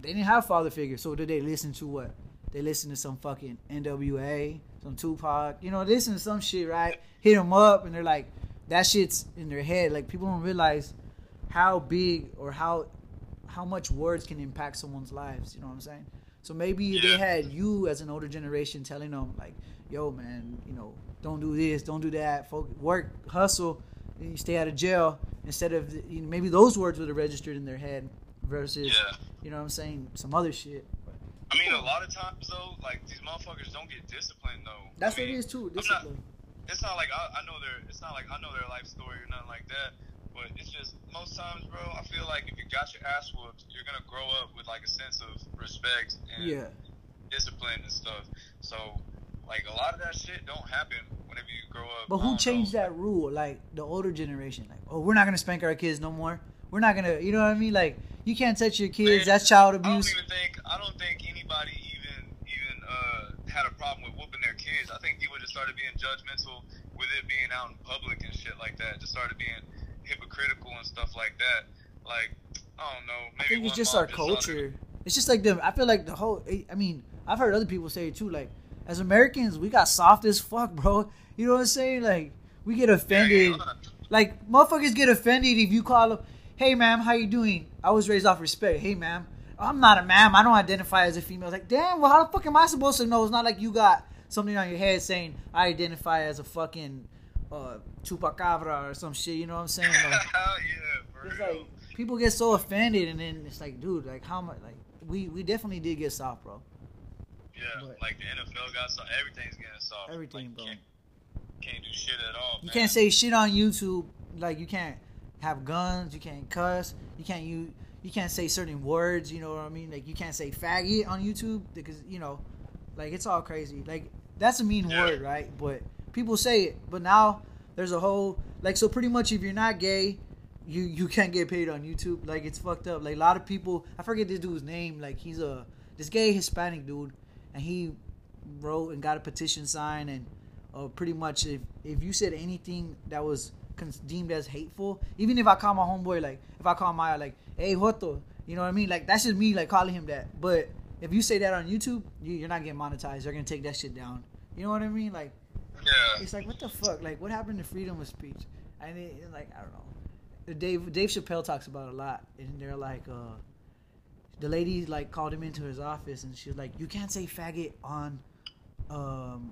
they didn't have father figures, so did they listen to what? They listen to some fucking NWA, some Tupac. You know, listen to some shit, right? Hit them up, and they're like, that shit's in their head. Like people don't realize how big or how how much words can impact someone's lives. You know what I'm saying? So maybe they had you as an older generation telling them like, "Yo, man, you know, don't do this, don't do that. Folk, work, hustle, and you stay out of jail." Instead of you know, maybe those words would have registered in their head versus, Yeah. you know what I'm saying, some other shit. I mean, a lot of times though, like these motherfuckers don't get disciplined though. That's I what it mean, is too. I'm not- Discipline. It's not like I, I know their. It's not like I know their life story or nothing like that. But it's just most times, bro. I feel like if you got your ass whooped, you're gonna grow up with like a sense of respect and Yeah. discipline and stuff. So, like a lot of that shit don't happen whenever you grow up. But who changed know. that rule? Like the older generation, like, oh, we're not gonna spank our kids no more. We're not gonna, you know what I mean? Like, you can't touch your kids. Man, That's child abuse. I don't even think I don't think anybody even even uh, had a problem with whooping their kids. I think people just started being judgmental with it being out in public and shit like that. Just started being hypocritical and stuff like that. Like I don't know. Maybe I think it's just our started- culture. It's just like the. I feel like the whole. I mean, I've heard other people say it too. Like, as Americans, we got soft as fuck, bro. You know what I'm saying? Like, we get Yeah, offended. yeah. Like, motherfuckers get offended if you call them, "Hey, ma'am, how you doing?" I was raised off respect. Hey, ma'am, I'm not a ma'am. I don't identify as a female. Like, damn. Well, how the fuck am I supposed to know? It's not like you got something on your head saying I identify as a fucking uh, chupacabra or some shit. You know what I'm saying? Like, yeah, it's like people get so offended, and then it's like, dude, like how much? Like we we definitely did get soft, bro. yeah, but- like the NFL got so everything's getting soft. Everything, like, bro. Can't, can't do shit at all. You man. can't say shit on YouTube. Like you can't have guns. You can't cuss. You can't you you can't say certain words. You know what I mean? Like you can't say faggot on YouTube because you know, like it's all crazy. Like that's a mean Yeah. word, right? But people say it. But now there's a whole like so pretty much if you're not gay, you you can't get paid on YouTube. Like it's fucked up. Like a lot of people, I forget this dude's name. Like he's a this gay Hispanic dude, and he wrote and got a petition signed, and uh, pretty much if if you said anything that was deemed as hateful, even if I call my homeboy like if I call Maya like hey Joto, you know what I mean? Like that's just me like calling him that. But if you say that on YouTube, you, you're not getting monetized. They're gonna take that shit down. You know what I mean? Like Yeah. it's like what the fuck? Like what happened to freedom of speech? I mean, like I don't know. Dave Dave Chappelle talks about a lot, and they're like, uh, the lady like called him into his office, and she was like, "You can't say faggot on, um,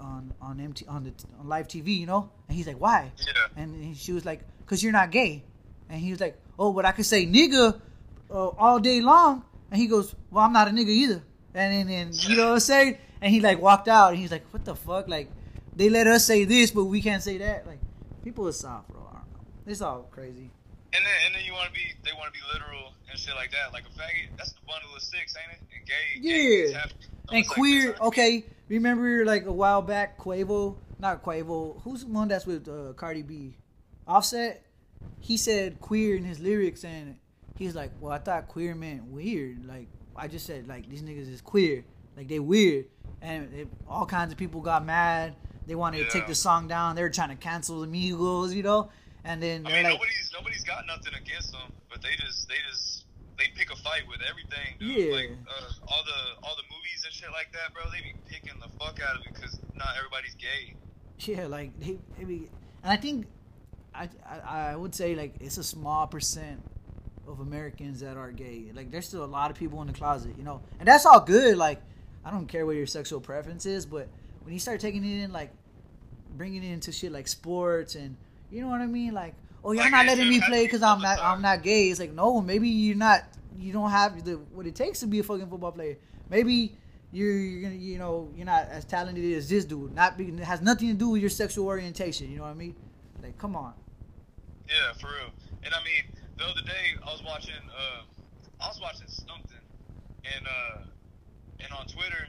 on on MT on the on live TV, you know?" And he's like, "Why?" Yeah. And she was like, "Cause you're not gay." And he was like, "Oh, but I could say nigga uh, all day long." And he goes, "Well, I'm not a nigga either." And then, and, you know what I'm saying? And he like walked out, and he's like, "What the fuck? Like, they let us say this, but we can't say that." Like, people are soft, bro. I don't know. It's all crazy. And then and then you want to be they want to be literal and shit like that. Like a faggot, that's the bundle of six, ain't it? And gay, gay Yeah. half- And like queer, okay. Remember, like a while back, Quavo, not Quavo. Who's the one that's with uh, Cardi B? Offset. He said queer in his lyrics, and he's like, "Well, I thought queer meant weird. Like, I just said like these niggas is queer, like they weird." And it, all kinds of people got mad. They wanted to take the song down. They were trying to cancel the Migos, you know. And then I mean, like, nobody's nobody's got nothing against them, but they just they just they pick a fight with everything, dude. Yeah. Like uh, all the all the movies and shit like that, bro. They be picking the fuck out of it because not everybody's gay. Yeah, like they, they be, and I think, I, I I would say like it's a small percent of Americans that are gay. Like there's still a lot of people in the closet, you know, and that's all good. Like I don't care what your sexual preference is, but when you start taking it in, like bringing it into shit like sports and you know what I mean, like oh you're Like, not letting me play because I'm not I'm not gay. It's like no, maybe you're not. You don't have the what it takes to be a fucking football player. Maybe you're, you're gonna you know you're not as talented as this dude. Not be, it has nothing to do with your sexual orientation. You know what I mean? Like come on. Yeah, for real. And I mean, the other day I was watching uh I was watching something and uh and on Twitter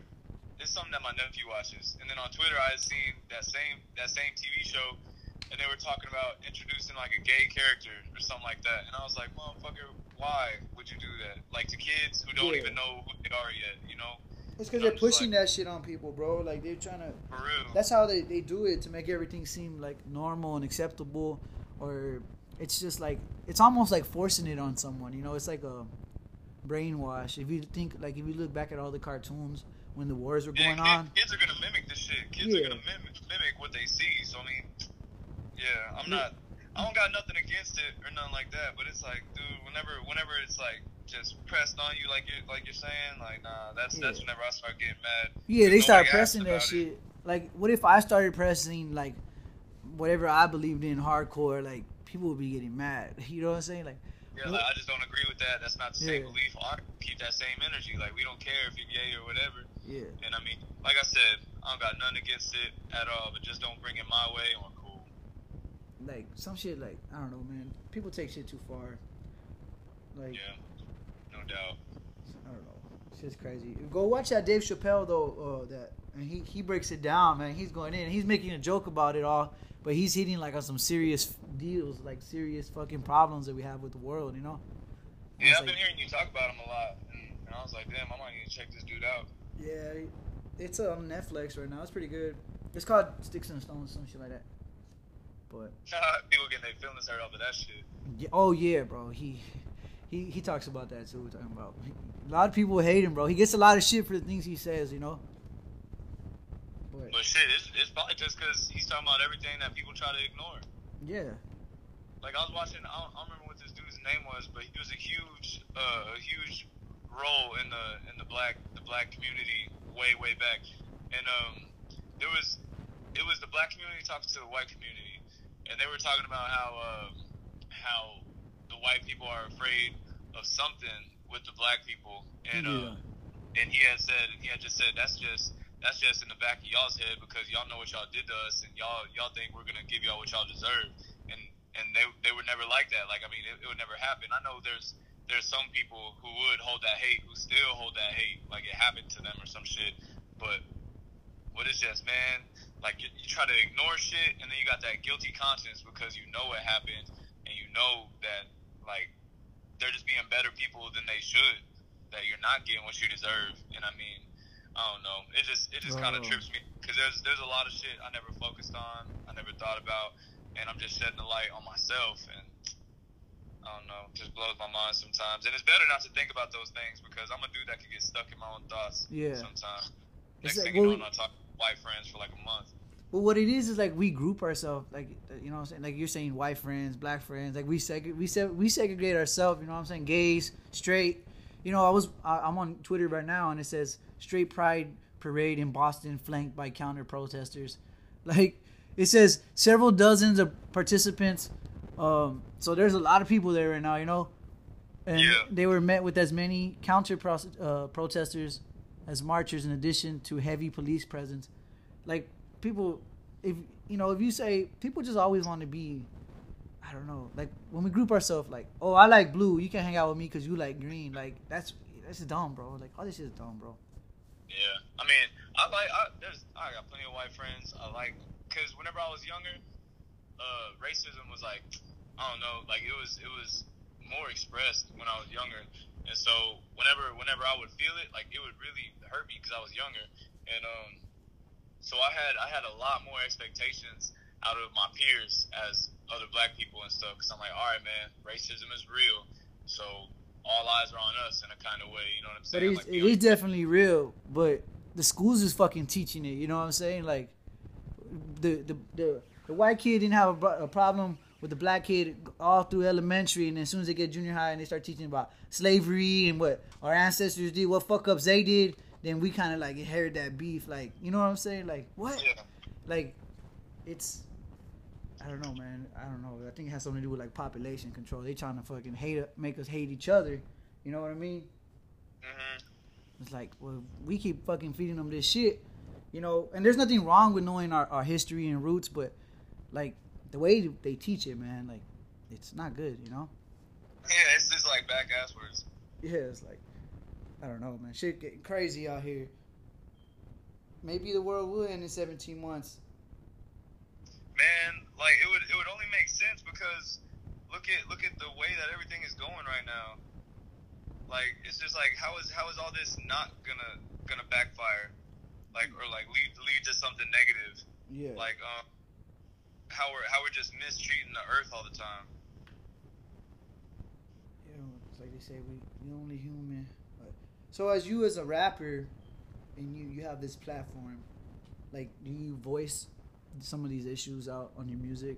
it's something that my nephew watches. And then on Twitter I had seen that same that same TV show and they were talking about introducing like a gay character or something like that. And I was like, Motherfucker, why would you do that? Like to kids who don't Yeah. even know who they are yet, you know? It's because they're pushing like- that shit on people, bro. Like they're trying to. For real. That's how they, they do it to make everything seem like normal and acceptable, or it's just like it's almost like forcing it on someone. You know, it's like a brainwash. If you think like if you look back at all the cartoons when the wars were yeah, going kids, on, kids are gonna mimic this shit. Kids Yeah. are gonna mimic, mimic what they see. So I mean, yeah, I'm not. I don't got nothing against it or nothing like that. But it's like, dude, whenever, whenever it's like just pressed on you, like you're, like you're saying, like nah, that's that's Yeah. whenever I start getting mad. Yeah, they start pressing that about it. shit. Like, what if I started pressing like whatever I believed in hardcore? Like, people would be getting mad. You know what I'm saying? Like, Yeah, like, I just don't agree with that. That's not the same Yeah. belief. I keep that same energy. Like we don't care if you're gay or whatever. yeah, And I mean, like I said, I don't got nothing against it at all. But just don't bring it my way or. Like some shit. Like, I don't know, man. People take shit too far. Like, Yeah, no doubt. I don't know. It's just crazy. Go watch that Dave Chappelle though. Uh, that and he he breaks it down, man. He's going in. He's making a joke about it all, but he's hitting like on some serious deals, like serious fucking problems that we have with the world. You know? Yeah, I've been hearing you talk about him a lot, and, and I was like, damn, I might need to check this dude out. Yeah, it's on Netflix right now. It's pretty good. It's called Sticks and Stones, some shit like that. But People getting their feelings hurt of that shit. yeah, oh yeah, bro. He he he talks about that too. We're Talking about a lot of people hate him, bro. He gets a lot of shit for the things he says, you know. But But shit, it's, it's probably just because he's talking about everything that people try to ignore. yeah, Like I was watching, I don't, I don't remember what this dude's name was, but he was a huge, uh, a huge role in the in the black the black community way way back, and um, there was it was the black community talking to the white community, and they were talking about how um, how the white people are afraid of something with the black people, and Yeah. um, and he had said he had just said that's just that's just in the back of y'all's head because y'all know what y'all did to us and y'all y'all think we're gonna give y'all what y'all deserve. And and they they were never like that. Like I mean it, it would never happen. I know there's there's some people who would hold that hate who still hold that hate like it happened to them or some shit. But what is just man like you, you try to ignore shit and then you got that guilty conscience because you know what happened and you know that like they're just being better people than they should. That you're not getting what you deserve. And I mean, I don't know. It just it just kind of trips me because there's there's a lot of shit I never focused on. I never thought about, and I'm just shedding the light on myself and. I don't know, just blows my mind sometimes, and it's better not to think about those things because I'm a dude that can get stuck in my own thoughts. Yeah. Sometimes. Next like, thing you well, know, I'm not talking white friends for like a month. But what it is is like we group ourselves, like you know what I'm saying. Like you're saying, white friends, black friends. Like we seg- we se- we segregate ourselves. You know what I'm saying? Gays, straight. You know, I was I, I'm on Twitter right now, and it says straight pride parade in Boston flanked by counter protesters. Like it says several dozens of participants. Um, so there's a lot of people there right now. You know, and Yeah. they were met with as many counter pro- uh, protesters as marchers, in addition to heavy police presence. Like people, if you know, if you say people just always want to be, I don't know, like when we group ourselves, like, oh, I like blue, you can't hang out with me because you like green. Like that's that's dumb, bro. Like all this shit is dumb, bro. Yeah, I mean, I like. I, there's, I got plenty of white friends. I like because whenever I was younger, uh, racism was like, I don't know, like it was it was more expressed when I was younger, and so whenever whenever I would feel it, like it would really hurt me because I was younger, and um, so I had I had a lot more expectations out of my peers as other black people and stuff because I'm like, all right, man, racism is real, so all eyes are on us in a kind of way, you know what I'm saying? But it's, Like, it we- is definitely real. But the schools is fucking teaching it. You know what I'm saying? Like the the the, the white kid didn't have a, a problem with the black kid all through elementary, and as soon as they get junior high and they start teaching about slavery and what our ancestors did, what fuck ups they did, then we kind of like inherit that beef. Like you know what I'm saying? Like what? yeah. Like it's. I don't know, man. I don't know. I think it has something to do with like population control. They trying to fucking hate, make us hate each other. You know what I mean? hmm It's like, well, we keep fucking feeding them this shit, you know. And there's nothing wrong with knowing our, our history and roots, but like the way they teach it, man, like it's not good, you know. Yeah, it's just like back asswards. Yeah, it's like I don't know, man. Shit getting crazy out here. Maybe the world will end in 17 months. Man, like it would it would only make sense because look at look at the way that everything is going right now. Like it's just like how is how is all this not gonna gonna backfire? Like or like lead lead to something negative. Yeah. Like um how we're how we're just mistreating the earth all the time. you know, it's like they say, we we only human. But, so as you as a rapper, and you you have this platform, like, do you voice some of these issues out on your music?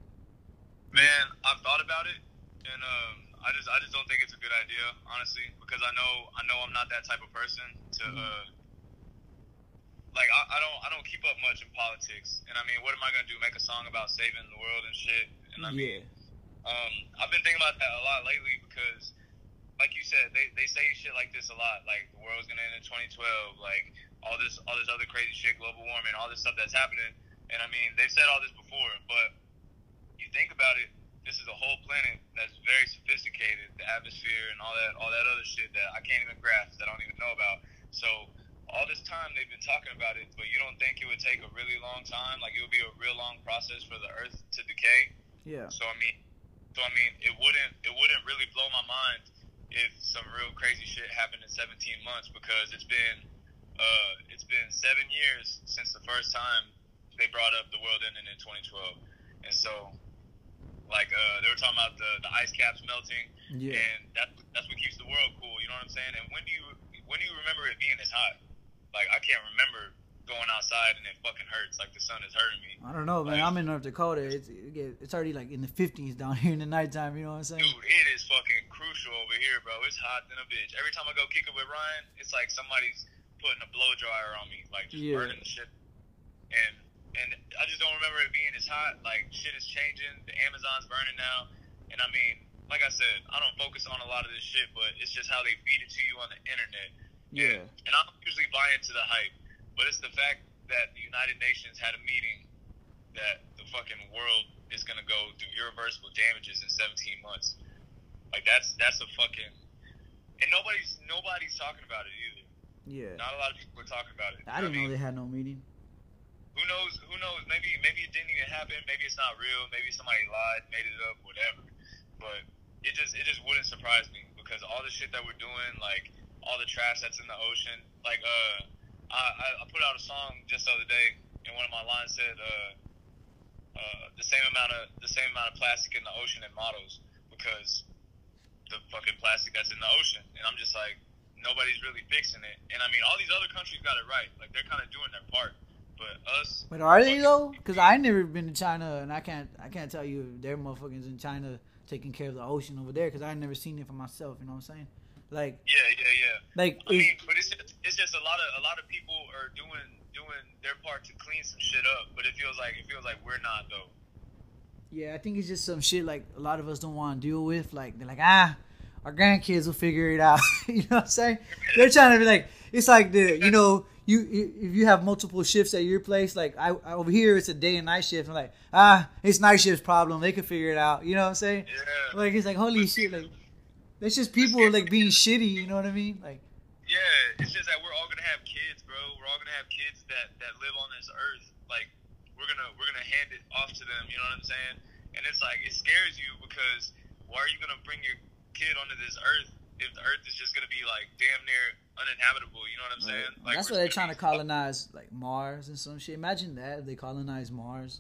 Man, I've thought about it, and um, I just I just don't think it's a good idea, honestly, because I know I know I'm not that type of person to Mhm. uh, like I, I don't I don't keep up much in politics, and I mean, what am I gonna do? Make a song about saving the world and shit? And I mean, um, I've been thinking about that a lot lately because, like you said, they, they say shit like this a lot. Like the world's gonna end in 2012. Like all this all this other crazy shit, global warming, all this stuff that's happening. And I mean, they've said all this before, but you think about it, this is a whole planet that's very sophisticated. The atmosphere and all that all that other shit that I can't even grasp, that I don't even know about. So all this time they've been talking about it, but you don't think it would take a really long time? Like it would be a real long process for the Earth to decay? Yeah. So I mean, so I mean, it wouldn't it wouldn't really blow my mind if some real crazy shit happened in 17 months because it's been uh it's been seven years since the first time they brought up the world ending in 2012, and so like uh they were talking about the the ice caps melting, Yeah. and that's that's what keeps the world cool. You know what I'm saying? And when do you when do you remember it being this hot? Like I can't remember going outside and it fucking hurts. Like the sun is hurting me. I don't know, man. Like- I'm in North Dakota. It's it's already like in the 50s down here in the nighttime. You know what I'm saying? Dude, it is fucking crucial over here, bro. It's hot than a bitch. Every time I go kick it with Ryan, it's like somebody's putting a blow dryer on me, like just Yeah. burning the shit. And and I just don't remember it being as hot. Like shit is changing. The Amazon's burning now, and I mean, like I said, I don't focus on a lot of this shit, but it's just how they feed it to you on the internet. Yeah. And, and I don't usually buy into the hype, but it's the fact that the United Nations had a meeting that the fucking world is gonna go through irreversible damages in 17 months. Like that's that's a fucking and nobody's nobody's talking about it either. Yeah. Not a lot of people are talking about it. I didn't know mean, they had no meeting. Who knows? Who knows? Maybe maybe it didn't even happen. Maybe it's not real. Maybe somebody lied, made it up, whatever. but it just it just wouldn't surprise me because all the shit that we're doing, like all the trash that's in the ocean, like uh, I I put out a song just the other day, and one of my lines said uh, uh, the same amount of the same amount of plastic in the ocean and models because the fucking plastic that's in the ocean, and I'm just like nobody's really fixing it, and I mean all these other countries got it right, like they're kind of doing their part, but us. But are they though? Because I never been to China, and I can't I can't tell you if their motherfuckers in China taking care of the ocean over there because I never seen it for myself. You know what I'm saying? Like Yeah, yeah, yeah. like I mean, but it's just, it's just a lot of a lot of people are doing doing their part to clean some shit up, but it feels like it feels like we're not though. Yeah, I think it's just some shit like a lot of us don't want to deal with. Like they're like, ah, our grandkids will figure it out. you know what I'm saying? They're trying to be like, it's like the you know you if you have multiple shifts at your place. Like I, I over here, it's a day and night shift. I'm like, ah, it's night shift's problem. They can figure it out. You know what I'm saying? Yeah. Like it's like holy shit. Like that's just people like being shitty. You know what I mean? Like Yeah, it's just that we're all gonna have kids, bro. We're all gonna have kids that that live on this earth. Like we're gonna we're gonna hand it off to them. You know what I'm saying? And it's like it scares you because why are you gonna bring your kid onto this earth if the earth is just gonna be like damn near uninhabitable? You know what I'm saying? Like that's why they're trying to colonize like Mars and some shit. Imagine that if they colonize Mars.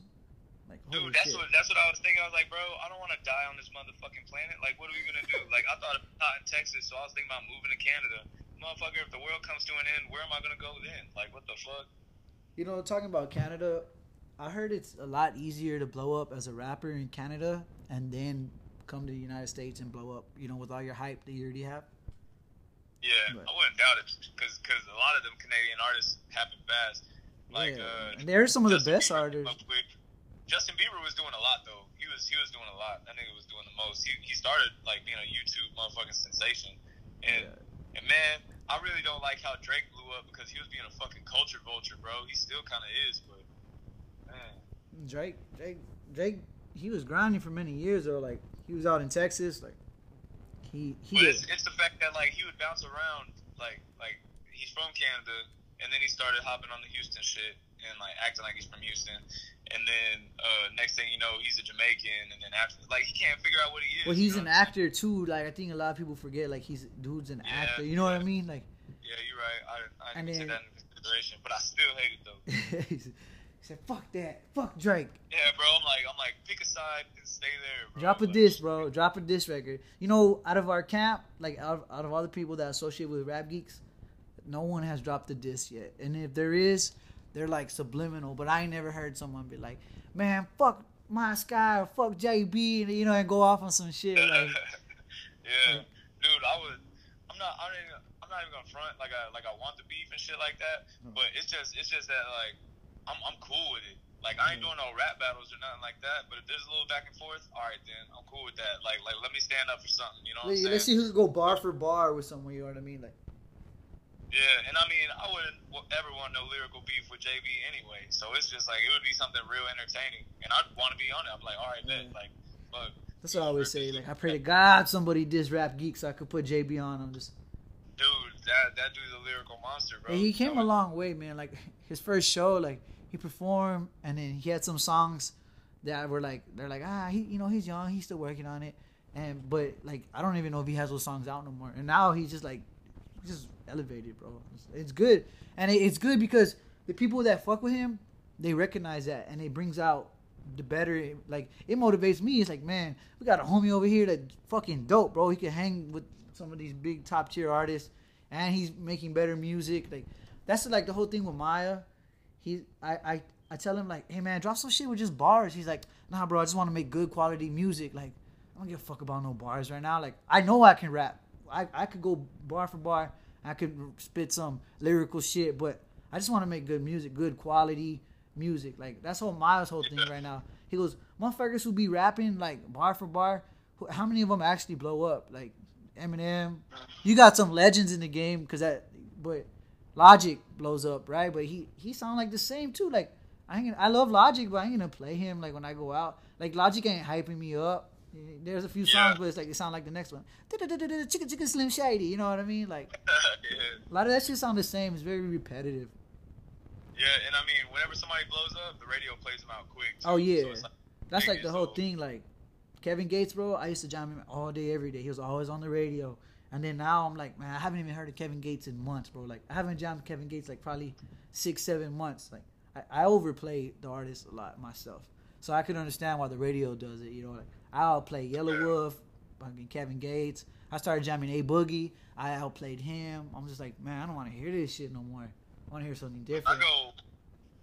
Like holy Dude, that's shit. what that's what I was thinking. I was like, bro, I don't want to die on this motherfucking planet. Like, what are we gonna do? Like, I thought hot in Texas, so I was thinking about moving to Canada. Motherfucker, if the world comes to an end, where am I gonna go then? Like, what the fuck? You know, talking about Canada, I heard it's a lot easier to blow up as a rapper in Canada and then come to the United States and blow up. You know, with all your hype that you already have. Yeah, Right. I wouldn't doubt it because because a lot of them Canadian artists happen fast. Like, yeah, uh, and they're some of the best artists. Came up with- Justin Bieber was doing a lot though. He was he was doing a lot. I think he was doing the most. He he started like being a YouTube motherfucking sensation, and and man, I really don't like how Drake blew up because he was being a fucking culture vulture, bro. He still kind of is, but man, Drake, Drake, Drake. He was grinding for many years though. Like he was out in Texas. Like he he. but it's, it's the fact that like he would bounce around, like like he's from Canada, and then he started hopping on the Houston shit and like acting like he's from Houston, and then uh, next thing you know, he's a Jamaican, and then after like he can't figure out what he is. well, you he's know an actor too. Like I think a lot of people forget. Like he's dude's an Yeah, actor. You know what I mean? Like? Yeah, you're right. I I And then- that into consideration, but I still hate it though. he said, "Fuck that, fuck Drake." Yeah, bro. I'm like I'm like pick a side and stay there, bro. Drop a Like, diss, bro. Drop a diss record. You know, out of our camp, like out of, out of all the people that associate with rap geeks, no one has dropped a diss yet. And if there is, they're like subliminal. But I never heard someone be like, "Man, fuck my sky or fuck JB," and you know, and go off on some shit. Like, yeah, dude. I would. I'm not. I don't even, I'm not even gonna front like I like I want the beef and shit like that. Mm. But it's just it's just that like I'm I'm cool with it. Like I ain't mm. doing no rap battles or nothing like that. But if there's a little back and forth, all right then I'm cool with that. Like like let me stand up for something. You know what I'm saying? let's see who can go bar for bar with someone. You know what I mean? Like, Yeah, and I mean I wouldn't ever want no lyrical beef with JB anyway. So it's just like it would be something real entertaining, and I'd want to be on it. I'm like, all right, then, like, fuck. that's what I always say. Like, I pray to God somebody diss rap geek so I could put JB on. I'm just. Dude, that that dude's a lyrical monster, bro. Yeah, he came a long way, man. Like his first show, like he performed, and then he had some songs that were like they're like ah he you know he's young, he's still working on it, and but like I don't even know if he has those songs out no more. And now he's just like just elevated, bro. It's, it's good, and it, it's good because the people that fuck with him, they recognize that, and it brings out the better. Like it motivates me. It's like man, we got a homie over here that fucking dope, bro. He can hang with some of these big top tier artists, and he's making better music. Like that's like the whole thing with Maya. He, I, I, I tell him like, hey man, drop some shit with just bars. He's like, nah, bro, I just want to make good quality music. Like, I don't give a fuck about no bars right now. Like, I know I can rap. I, I could go bar for bar. I could spit some lyrical shit, but I just want to make good music, good quality music. Like that's whole Miles' whole thing right now. He goes, motherfuckers who be rapping like bar for bar, who- how many of them actually blow up? Like Eminem, you got some legends in the game because that, but Logic blows up, right? But he he sound like the same too. Like I ain't I love Logic, but I ain't gonna play him like when I go out. Like Logic ain't hyping me up. There's a few songs, Yeah. but it's like they sound like the next one. Chicken chicken slim shady, you know what I mean? Like yeah. a lot of that shit sound the same. It's very repetitive. Yeah, and I mean, whenever somebody blows up, the radio plays them out quick. too. Oh yeah, So like, that's like the whole so- thing. Like Kevin Gates, bro, I used to jam him all day, every day. He was always on the radio. And then now I'm like, man, I haven't even heard of Kevin Gates in months, bro. Like I haven't jammed Kevin Gates like probably six, seven months. Like I, I overplay the artist a lot myself, so I can understand why the radio does it. You know, like I'll play Yelawolf, fucking Kevin Gates. I started jamming A Boogie. I outplayed him. I'm just like, man, I don't want to hear this shit no more. I want to hear something different. I go,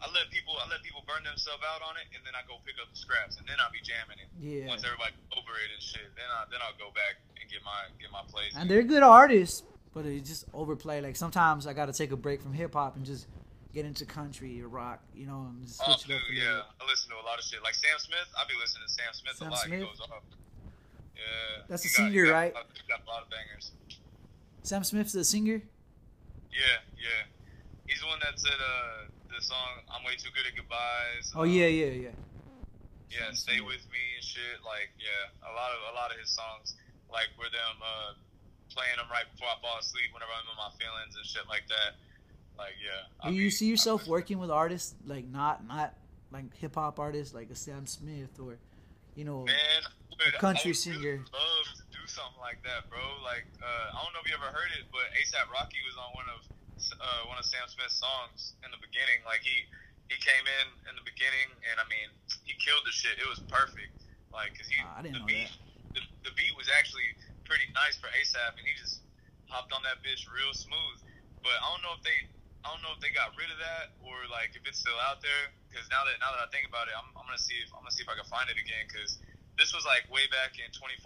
I let people, I let people burn themselves out on it, and then I go pick up the scraps, and then I'll be jamming it. Yeah. Once everybody over it and shit, then I then I'll go back and get my get my plays. And they're good artists, but it just overplay. Like sometimes I got to take a break from hip hop and just get into country or rock, you know, and just Oh, switch up. a yeah. I listen to a lot of shit. Like Sam Smith, I be listening to Sam Smith Sam a lot. Smith? He goes off. Yeah. That's he a got- he singer, got- right? He got a lot of bangers. Sam Smith's the singer. Yeah, yeah. He's the one that said uh the song "I'm Way Too Good at Goodbyes." Oh um, yeah, yeah, yeah. Yeah, Sam stay Smith. with me and shit. Like, yeah, a lot of a lot of his songs, like were them uh, playing them right before I fall asleep, whenever I'm in my feelings and shit like that. Like, yeah. I Do you be- see yourself working with artists like not not like hip hop artists like a Sam Smith or you know Man, would, a country I would singer. Really love to do something like that, bro. Like, uh, I don't know if you ever heard it, but ASAP Rocky was on one of uh, one of Sam Smith's songs in the beginning. Like, he he came in in the beginning, and I mean, he killed the shit. It was perfect. Like, cause he I didn't the know beat the, the beat was actually pretty nice for ASAP, and he just hopped on that bitch real smooth. But I don't know if they I don't know if they got rid of that or like if it's still out there. Because now that now that I think about it, I'm, I'm gonna see if I'm gonna see if I can find it again. Because this was like way back in 2014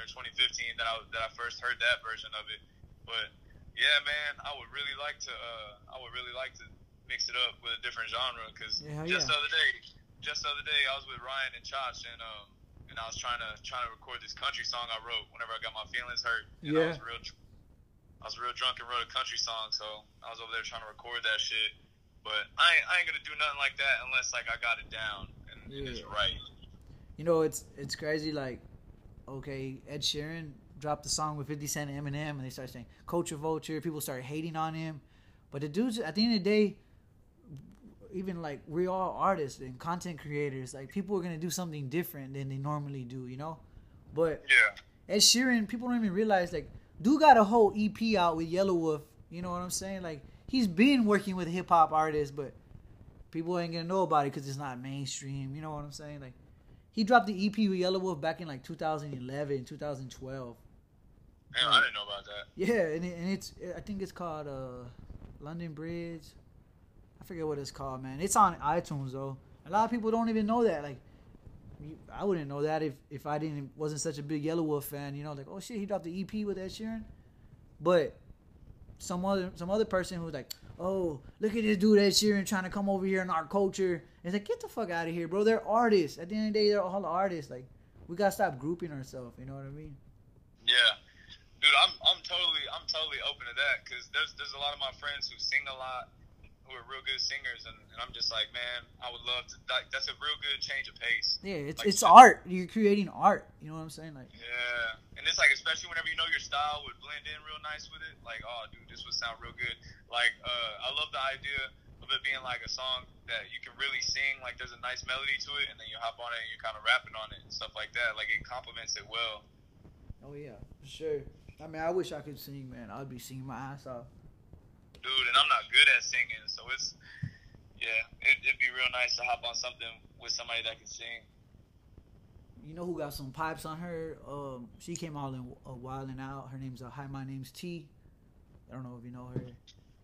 or 2015 that I that I first heard that version of it. But yeah, man, I would really like to uh, I would really like to mix it up with a different genre. Because Yeah, just yeah. the other day, just the other day, I was with Ryan and Chach and um and I was trying to trying to record this country song I wrote whenever I got my feelings hurt. And Yeah. I was real. dr- I was real drunk and wrote a country song, so I was over there trying to record that shit. But I ain't, I ain't gonna do nothing like that unless like I got it down and, and it's right. you know it's it's crazy like okay Ed Sheeran dropped the song with 50 Cent and Eminem and they start saying culture vulture people start hating on him but the dudes at the end of the day even like we're all artists and content creators like people are gonna do something different than they normally do you know but Yeah. Ed Sheeran, people don't even realize like dude got a whole EP out with Yelawolf. You know what I'm saying? Like he's been working with hip hop artists, but people ain't gonna know about it because it's not mainstream. You know what I'm saying? Like he dropped the EP with Yelawolf back in like 2011, 2012. Damn, I didn't know about that. Yeah, and, it, and it's I think it's called uh, London Bridge. I forget what it's called, man. It's on iTunes though. A lot of people don't even know that. Like, I wouldn't know that if if I didn't wasn't such a big Yelawolf fan. You know, like oh shit, he dropped the EP with Ed Sheeran. But some other some other person who was like, oh look at this dude Ed Sheeran trying to come over here in our culture. It's like get the fuck out of here, bro. They're artists. At the end of the day, they're all artists. Like we gotta stop grouping ourselves. You know what I mean? Yeah, dude, I'm I'm totally I'm totally open to that because there's there's a lot of my friends who sing a lot, who are real good singers, and, and I'm just like, man, I would love to. Like, that's a real good change of pace. Yeah, it's Like, it's art. You're creating art. You know what I'm saying? Like Yeah, and it's like especially whenever you know your style would blend in real nice with it. Like, oh, dude, this would sound real good. Like, uh, I love the idea of it being like a song that you can really sing. Like, there's a nice melody to it, and then you hop on it and you're kind of rapping on it and stuff like that. Like, it complements it well. Oh yeah, for sure. I mean, I wish I could sing, man. I'd be singing my ass off. Dude, and I'm not good at singing, so it's yeah, it, it'd be real nice to hop on something with somebody that can sing. You know who got some pipes on her? Um, she came all in a while and out. Her name's uh, Hi, my name's T. I don't know if you know her.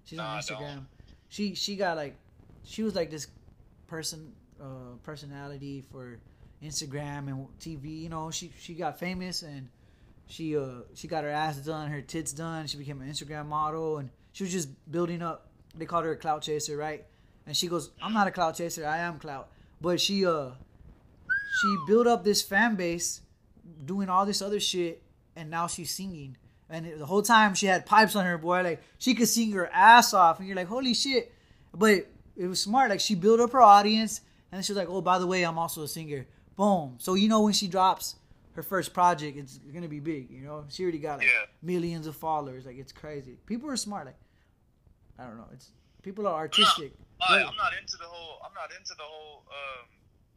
She's Nah, on. Instagram. She she got like, she was like this person uh personality for Instagram and TV. You know, she she got famous and she uh she got her ass done, her tits done. She became an Instagram model and she was just building up. They called her a clout chaser, right? And she goes, "I'm not a clout chaser. I am clout." But she uh she built up this fan base doing all this other shit and now she's singing and the whole time she had pipes on her boy like she could sing her ass off and you're like holy shit but it was smart like she built up her audience and she was like oh by the way i'm also a singer boom so you know when she drops her first project it's gonna be big you know she already got like Yeah. millions of followers like it's crazy people are smart like i don't know it's people are artistic I, Right. I'm not into the whole. I'm not into the whole um,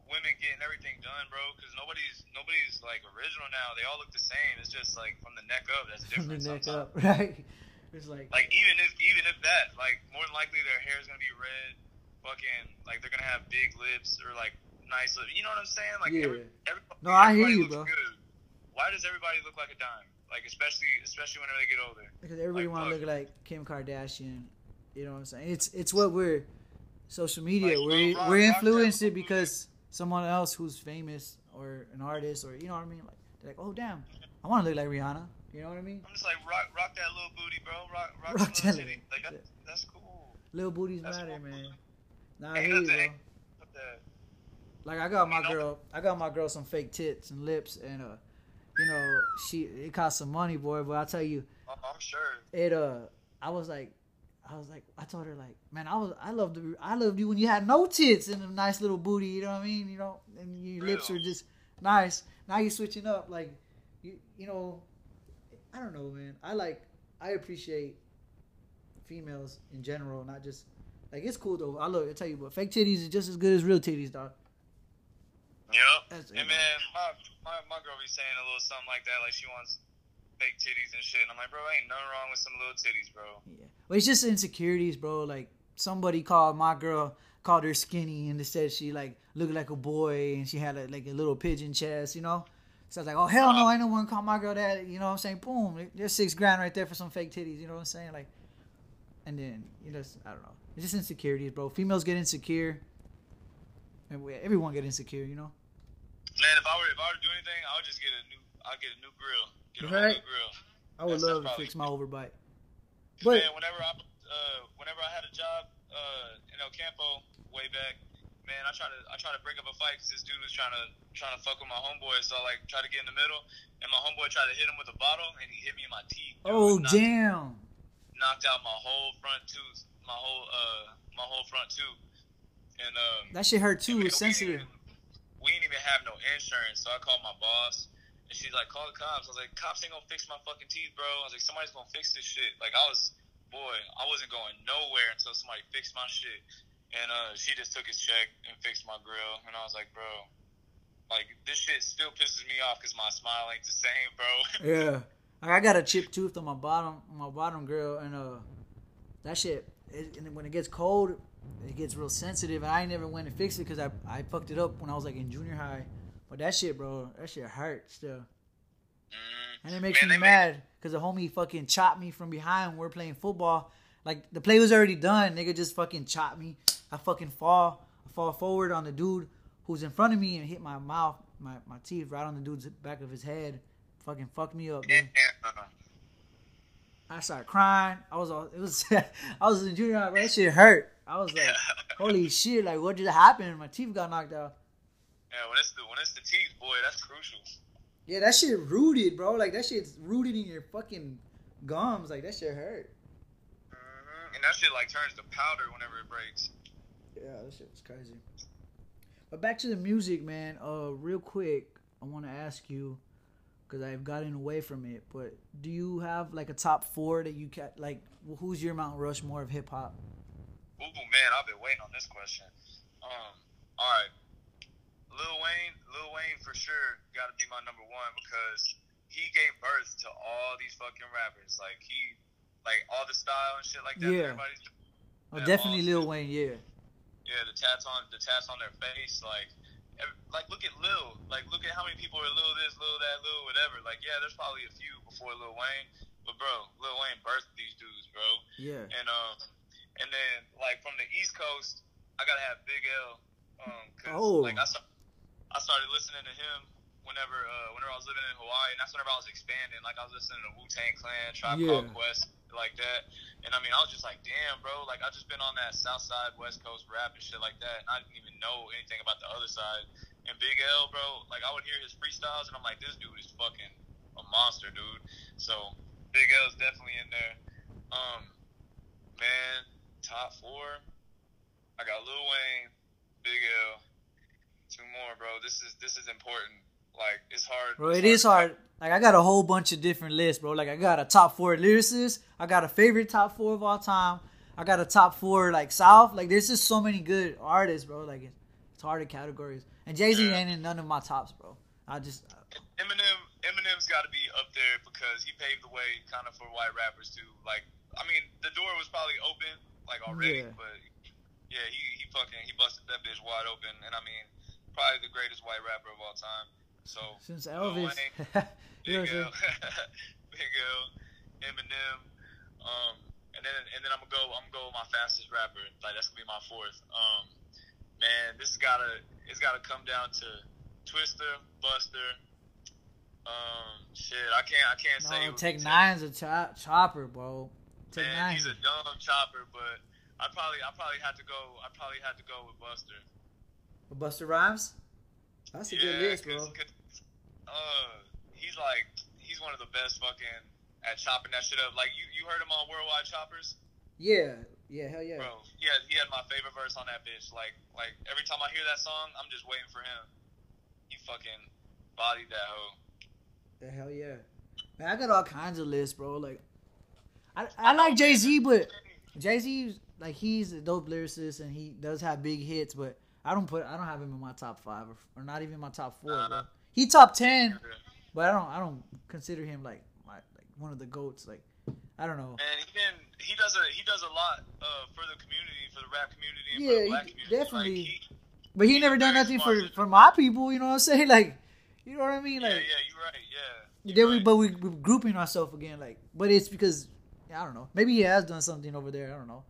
women getting everything done, bro. Because nobody's nobody's like original now. They all look the same. It's just like from the neck up. That's different. From the neck sometimes. up, right? It's like, Like even if even if that, like more than likely their hair is gonna be red, fucking like they're gonna have big lips or like nice. You know what I'm saying? Like Yeah. every, every, No, I hear you, bro. Good. Why does everybody look like a dime? Like especially especially whenever they get older. because everybody like, want to look like Kim Kardashian. You know what I'm saying? It's it's what we're social media. Like, we're Rock- we're influenced it because someone else who's famous or an artist or you know what I mean. Like they're like, oh damn, I want to look like Rihanna. You know what I mean? I'm just like rock rock that little booty, bro. Rock rock, Rock that little titty. Like that, that's cool. Little booties That's matter, what- man. Nah, I hear you, bro. Like I got my girl, I got my girl some fake tits and lips, and uh, you know, she it cost some money, boy. But I tell you, I'm I'm sure. it uh, I was like, I was like, I told her like, man, I was, I loved, I loved you when you had no tits and a nice little booty. You know what I mean? You know, and your lips were just nice. Now you're switching up, like, you, you know, I don't know, man. I like, I appreciate females in general, not just like it's cool though. I look, I tell you, but fake titties is just as good as real titties, dog. Yep. That's- and man, my, my my girl be saying a little something like that, like she wants fake titties and shit. And I'm like, bro, ain't nothing wrong with some little titties, bro. Yeah, but it's just insecurities, bro. Like somebody called my girl called her skinny and they said she like looked like a boy and she had a, like a little pigeon chest, you know. So I was like, oh hell no, I don't want to call my girl that. You know what I'm saying? Boom, there's six grand right there for some fake titties. You know what I'm saying? Like, and then you know, I don't know. It's just insecurities, bro. Females get insecure, and we, everyone get insecure. You know. Man, if I were if I were to do anything, I would just get a new I'll get a new grill. Get a whole Right. new grill. I would That's- that's love to fix my overbite. But man, whenever I uh whenever I had a job uh in El Campo way back, man, I try to I try to break up a fight because this dude was trying to trying to fuck with my homeboy. So I like try to get in the middle, and my homeboy tried to hit him with a bottle, and he hit me in my teeth. dude. oh knocked, damn, knocked out my whole front tooth, my whole uh my whole front tooth, and um. that shit hurt too. we- It's sensitive. even- We didn't even have no insurance, so I called my boss, and she's like, "Call the cops." I was like, "Cops ain't gonna fix my fucking teeth, bro." I was like, "Somebody's gonna fix this shit." Like I was, boy, I wasn't going nowhere until somebody fixed my shit, and uh, she just took his check and fixed my grill, and I was like, "Bro." Like this shit still pisses me off because my smile ain't the same, bro. Yeah, I got a chipped tooth on my bottom, my bottom grill, and uh, that shit. It, and when it gets cold, it gets real sensitive. And I never went and fixed it because I I fucked it up when I was like in junior high. But that shit, bro, that shit hurt still, Mm. and it makes Man, me mad because the homie fucking chopped me from behind. when We're playing football, like the play was already done. Nigga just fucking chopped me. I fucking fall, I fall forward on the dude who's in front of me and hit my mouth, my my teeth right on the dude's back of his head. Fucking fucked me up. Yeah. I started crying. I was all it was I was in junior high, but that shit hurt. I was like, holy shit, like what just happened? My teeth got knocked out. Yeah, when it's the when it's the teeth, boy, that's crucial. Yeah, that shit rooted, bro. Like that shit's rooted in your fucking gums. Like that shit hurt. hmm And that shit like turns to powder whenever it breaks. Yeah, that shit was crazy. But back to the music, man. Uh, real quick, I want to ask you because I've gotten away from it. But do you have like a top four that you ca- like? Who's your Mount Rushmore of hip hop? Ooh, man, I've been waiting on this question. Um, all right, Lil Wayne, Lil Wayne for sure got to be my number one because he gave birth to all these fucking rappers. Like he, like all the style and shit like that. Yeah. Everybody's Oh, definitely. Lil Wayne. Yeah. yeah, the tats on the tats on their face, like. Like look at Lil, like look at how many people are Lil this, Lil that, Lil whatever. Like yeah, there's probably a few before Lil Wayne, but bro, Lil Wayne birthed these dudes, bro. Yeah. And um, and then like from the East Coast, I gotta have Big L. Um, cause Oh. like I, start, I started listening to him whenever uh whenever I was living in Hawaii, and that's whenever I was expanding. Like I was listening to Wu Tang Clan, Tribe Yeah. Called Quest, like that. And I mean, I was just like, damn, bro. Like I just been on that South Side West Coast rap and shit like that, and I didn't even know anything about the other side. And Big L, bro, like I would hear his freestyles, and I'm like, this dude is fucking a monster, dude. So Big L is definitely in there. Um, man, top four. I got Lil Wayne, Big L, two more, bro. This is this is important. Like it's hard. Bro, it's it is hard. Like I got a whole bunch of different lists, bro. Like I got a top four lyricists. I got a favorite top four of all time. I got a top four like South. Like there's just so many good artists, bro. Like it's It's harder categories. And Jay Z Yeah. ain't in none of my tops, bro. I just uh, Eminem, Eminem's got to be up there because he paved the way kind of for white rappers too. Like, I mean, the door was probably open like already, Yeah. but yeah, he he fucking he busted that bitch wide open, and I mean, probably the greatest white rapper of all time. So since Elvis, Wayne, you know what Big L? Big L, Eminem, um, and then and then I'm gonna go I'm gonna go with my fastest rapper. Like that's gonna be my fourth. Um, man, this gotta it's gotta come down to Twista, Busta. Um, shit, I can't I can't say. No, who- Tech N9ne's a chop, chopper, bro. Tech Man, he's a dumb chopper, but I probably I probably had to go I probably had to go with Busta. But Busta Rhymes. That's a good list, bro. 'cause- 'cause, uh, he's like he's one of the best fucking at chopping that shit up. Like you, you heard him on Worldwide Choppers, Yeah, yeah, hell yeah. bro. He had he had my favorite verse on that bitch. Like like every time I hear that song, I'm just waiting for him. He fucking bodied that hoe. The hell yeah. Man, I got all kinds of lists, bro. Like, I I like Jay Z, but Jay Z like he's a dope lyricist and he does have big hits, but I don't put I don't have him in my top five or, or not even my top four, bro. Uh-huh. He top ten, but I don't I don't consider him like my like one of the goats. Like I don't know. And he can he does a he does a lot uh, for the community, for the rap community, and for Yeah, the black he- community. definitely. Like, he, But he He's never done nothing for for my people. You know what I'm saying? Like, you know what I mean? Like, yeah, yeah you're right. Yeah. Then you're we, right. but we we grouping ourselves again, like, but it's because I don't know. Maybe he has done something over there. I don't know.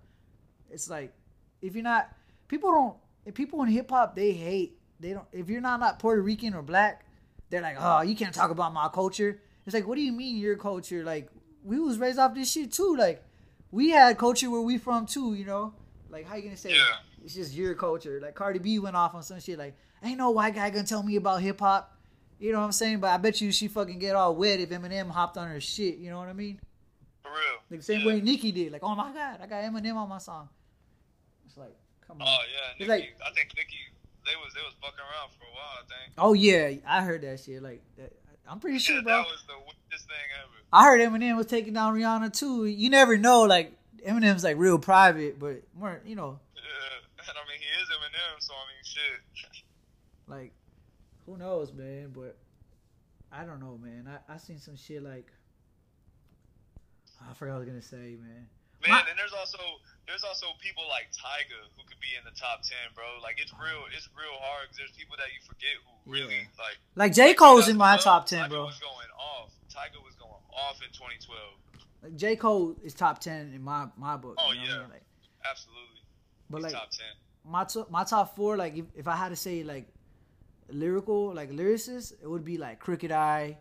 It's like if you're not, people don't. If people in hip hop, they hate. They don't. If you're not not Puerto Rican or black, they're like, oh, you can't talk about my culture. It's like, what do you mean your culture? Like, we was raised off this shit too. Like, we had culture where we from too. You know, like how you gonna say? Yeah. It's just your culture. Like Cardi B went off on some shit. Like, ain't no white guy gonna tell me about hip hop. You know what I'm saying? But I bet you she fucking get all wet if Eminem hopped on her shit. You know what I mean? For real. Like the same yeah. way Nicki did. Like, oh my god, I got Eminem on my song. It's like, come on. Oh yeah, Nicki. like- I think Nicki. They was they was fucking around for a while. I think. Oh yeah, I heard that shit. Like, that, I'm pretty sure, bro. that was the weirdest thing ever. I heard Eminem was taking down Rihanna too. You never know. Like Eminem's like real private, but more, you know, Yeah, and I mean he is Eminem, so I mean shit. like who knows, man. But I don't know, man. I I seen some shit like I forgot what I was gonna say, man. Man, My- and there's also there's also people like Tyga who could be in the top ten, bro. Like it's real, it's real hard because there's people that you forget who really like. Like J Cole's in my top ten, Tyga bro. was going off. Tyga was going off in 2012. Like J Cole is top ten in my my book. Oh, you know what I yeah. mean? Like, Absolutely, but He's like top ten. my to, my top four, like if, if I had to say like lyrical, like lyricists, it would be like Crooked I,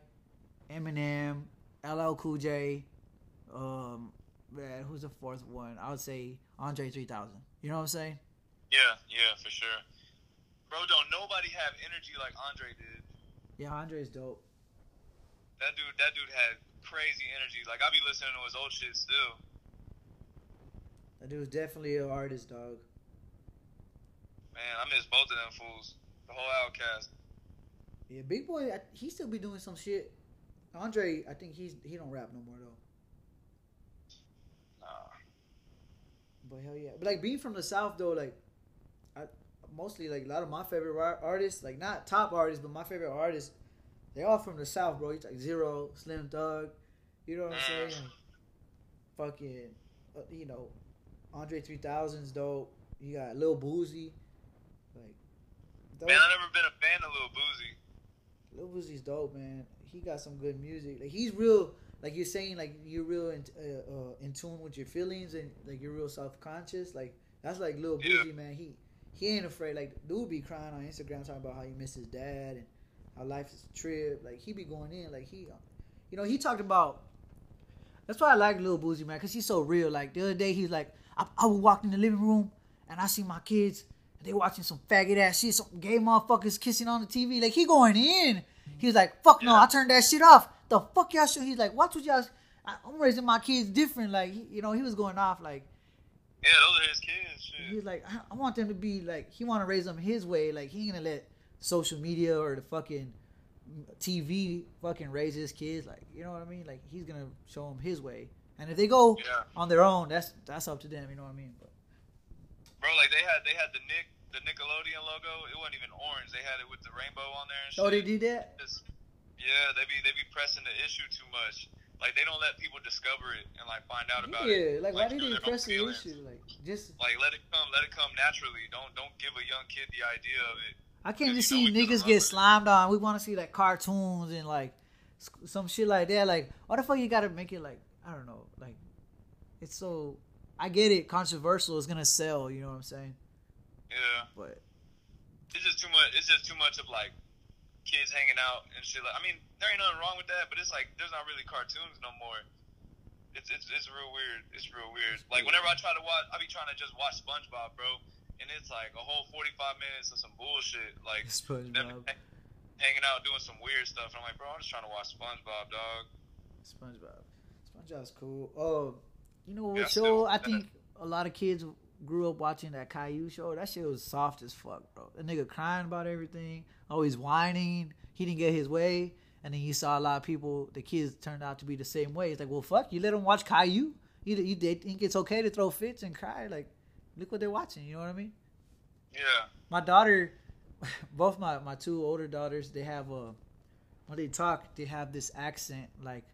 Eminem, LL Cool J, um, man, who's the fourth one? I would say Andre 3000. You know what I'm saying? Yeah, yeah, for sure. Bro, don't nobody have energy like Andre did. Yeah, Andre's dope. That dude, that dude had crazy energy. Like I be listening to his old shit still. That dude's definitely an artist, dog. Man, I miss both of them fools. The whole OutKast. Yeah, Big Boi, I- he still be doing some shit. Andre, I think he's he don't rap no more though. Nah. But hell yeah, but like being from the south though, like I mostly like a lot of my favorite artists, like not top artists, but my favorite artists, they all from the south, bro. It's like Z-Ro, Slim Thug, you know what I'm saying? Fucking, uh, you know, Andre 3000's dope. You got Lil Boosie, like. those- Man, I never been a fan of Lil Boosie. Lil Boosie's dope, man. He got some good music. Like he's real, like you're saying, like you're real in, uh, uh, in tune with your feelings and like you're real self conscious. Like that's like Lil Yeah. Boosie, man. He he ain't afraid. Like dude be crying on Instagram talking about how he missed his dad and how life is a trip. Like he be going in. Like he, you know, he talked about. That's why I like Lil Boosie, man, because he's so real. Like the other day, he's like, I, I walked in the living room and I see my kids and they watching some faggot ass shit, some gay motherfuckers kissing on the TV. Like he going in. he was like, fuck no, Yeah. I turned that shit off. The fuck y'all should. He's like, watch what y'all. I'm raising my kids different. Like you know, he was going off. Like Yeah, those are his kids. Shit. he's like, I, I want them to be like, he want to raise them his way. Like he ain't gonna let social media or the fucking TV fucking raise his kids. Like you know what I mean? Like he's gonna show them his way. And if they go Yeah. on their own, that's that's up to them. You know what I mean? But Bro, like they had they had the Nick the Nickelodeon logo, it wasn't even orange. They had it with the rainbow on there. And Oh, they shit. did that. It's- yeah, they be they be pressing the issue too much. Like they don't let people discover it and like find out about it. Yeah, like why did through they press the issue? Like just Like let it come, let it come naturally. Don't don't give a young kid the idea of it. I can't just see niggas get run it. slimed on. We want to see like cartoons and like some shit like that. Like, why the fuck you gotta make it like I don't know. Like, it's so. I get it. Controversial is gonna sell. You know what I'm saying? Yeah, But it's just too much. It's just too much of like kids hanging out and shit. Like I mean, there ain't nothing wrong with that, but it's like there's not really cartoons no more. It's it's it's real weird. It's real weird. Like whenever I try to watch, I be trying to just watch SpongeBob, bro, and it's like a whole 45 minutes of some bullshit. Like SpongeBob, hanging out doing some weird stuff. And I'm like, bro, I'm just trying to watch SpongeBob, dog. SpongeBob, SpongeBob's cool. Oh, you know what Yeah, show? I think a lot of kids grew up watching that Caillou show. That shit was soft as fuck, bro. The nigga crying about everything, always whining. He didn't get his way, and then you saw a lot of people. The kids turned out to be the same way. It's like, well, fuck, you let them watch Caillou. You, you they think it's okay to throw fits and cry? Like, look what they're watching. You know what I mean? Yeah. my daughter, both my my two older daughters, they have a when they talk, they have this accent like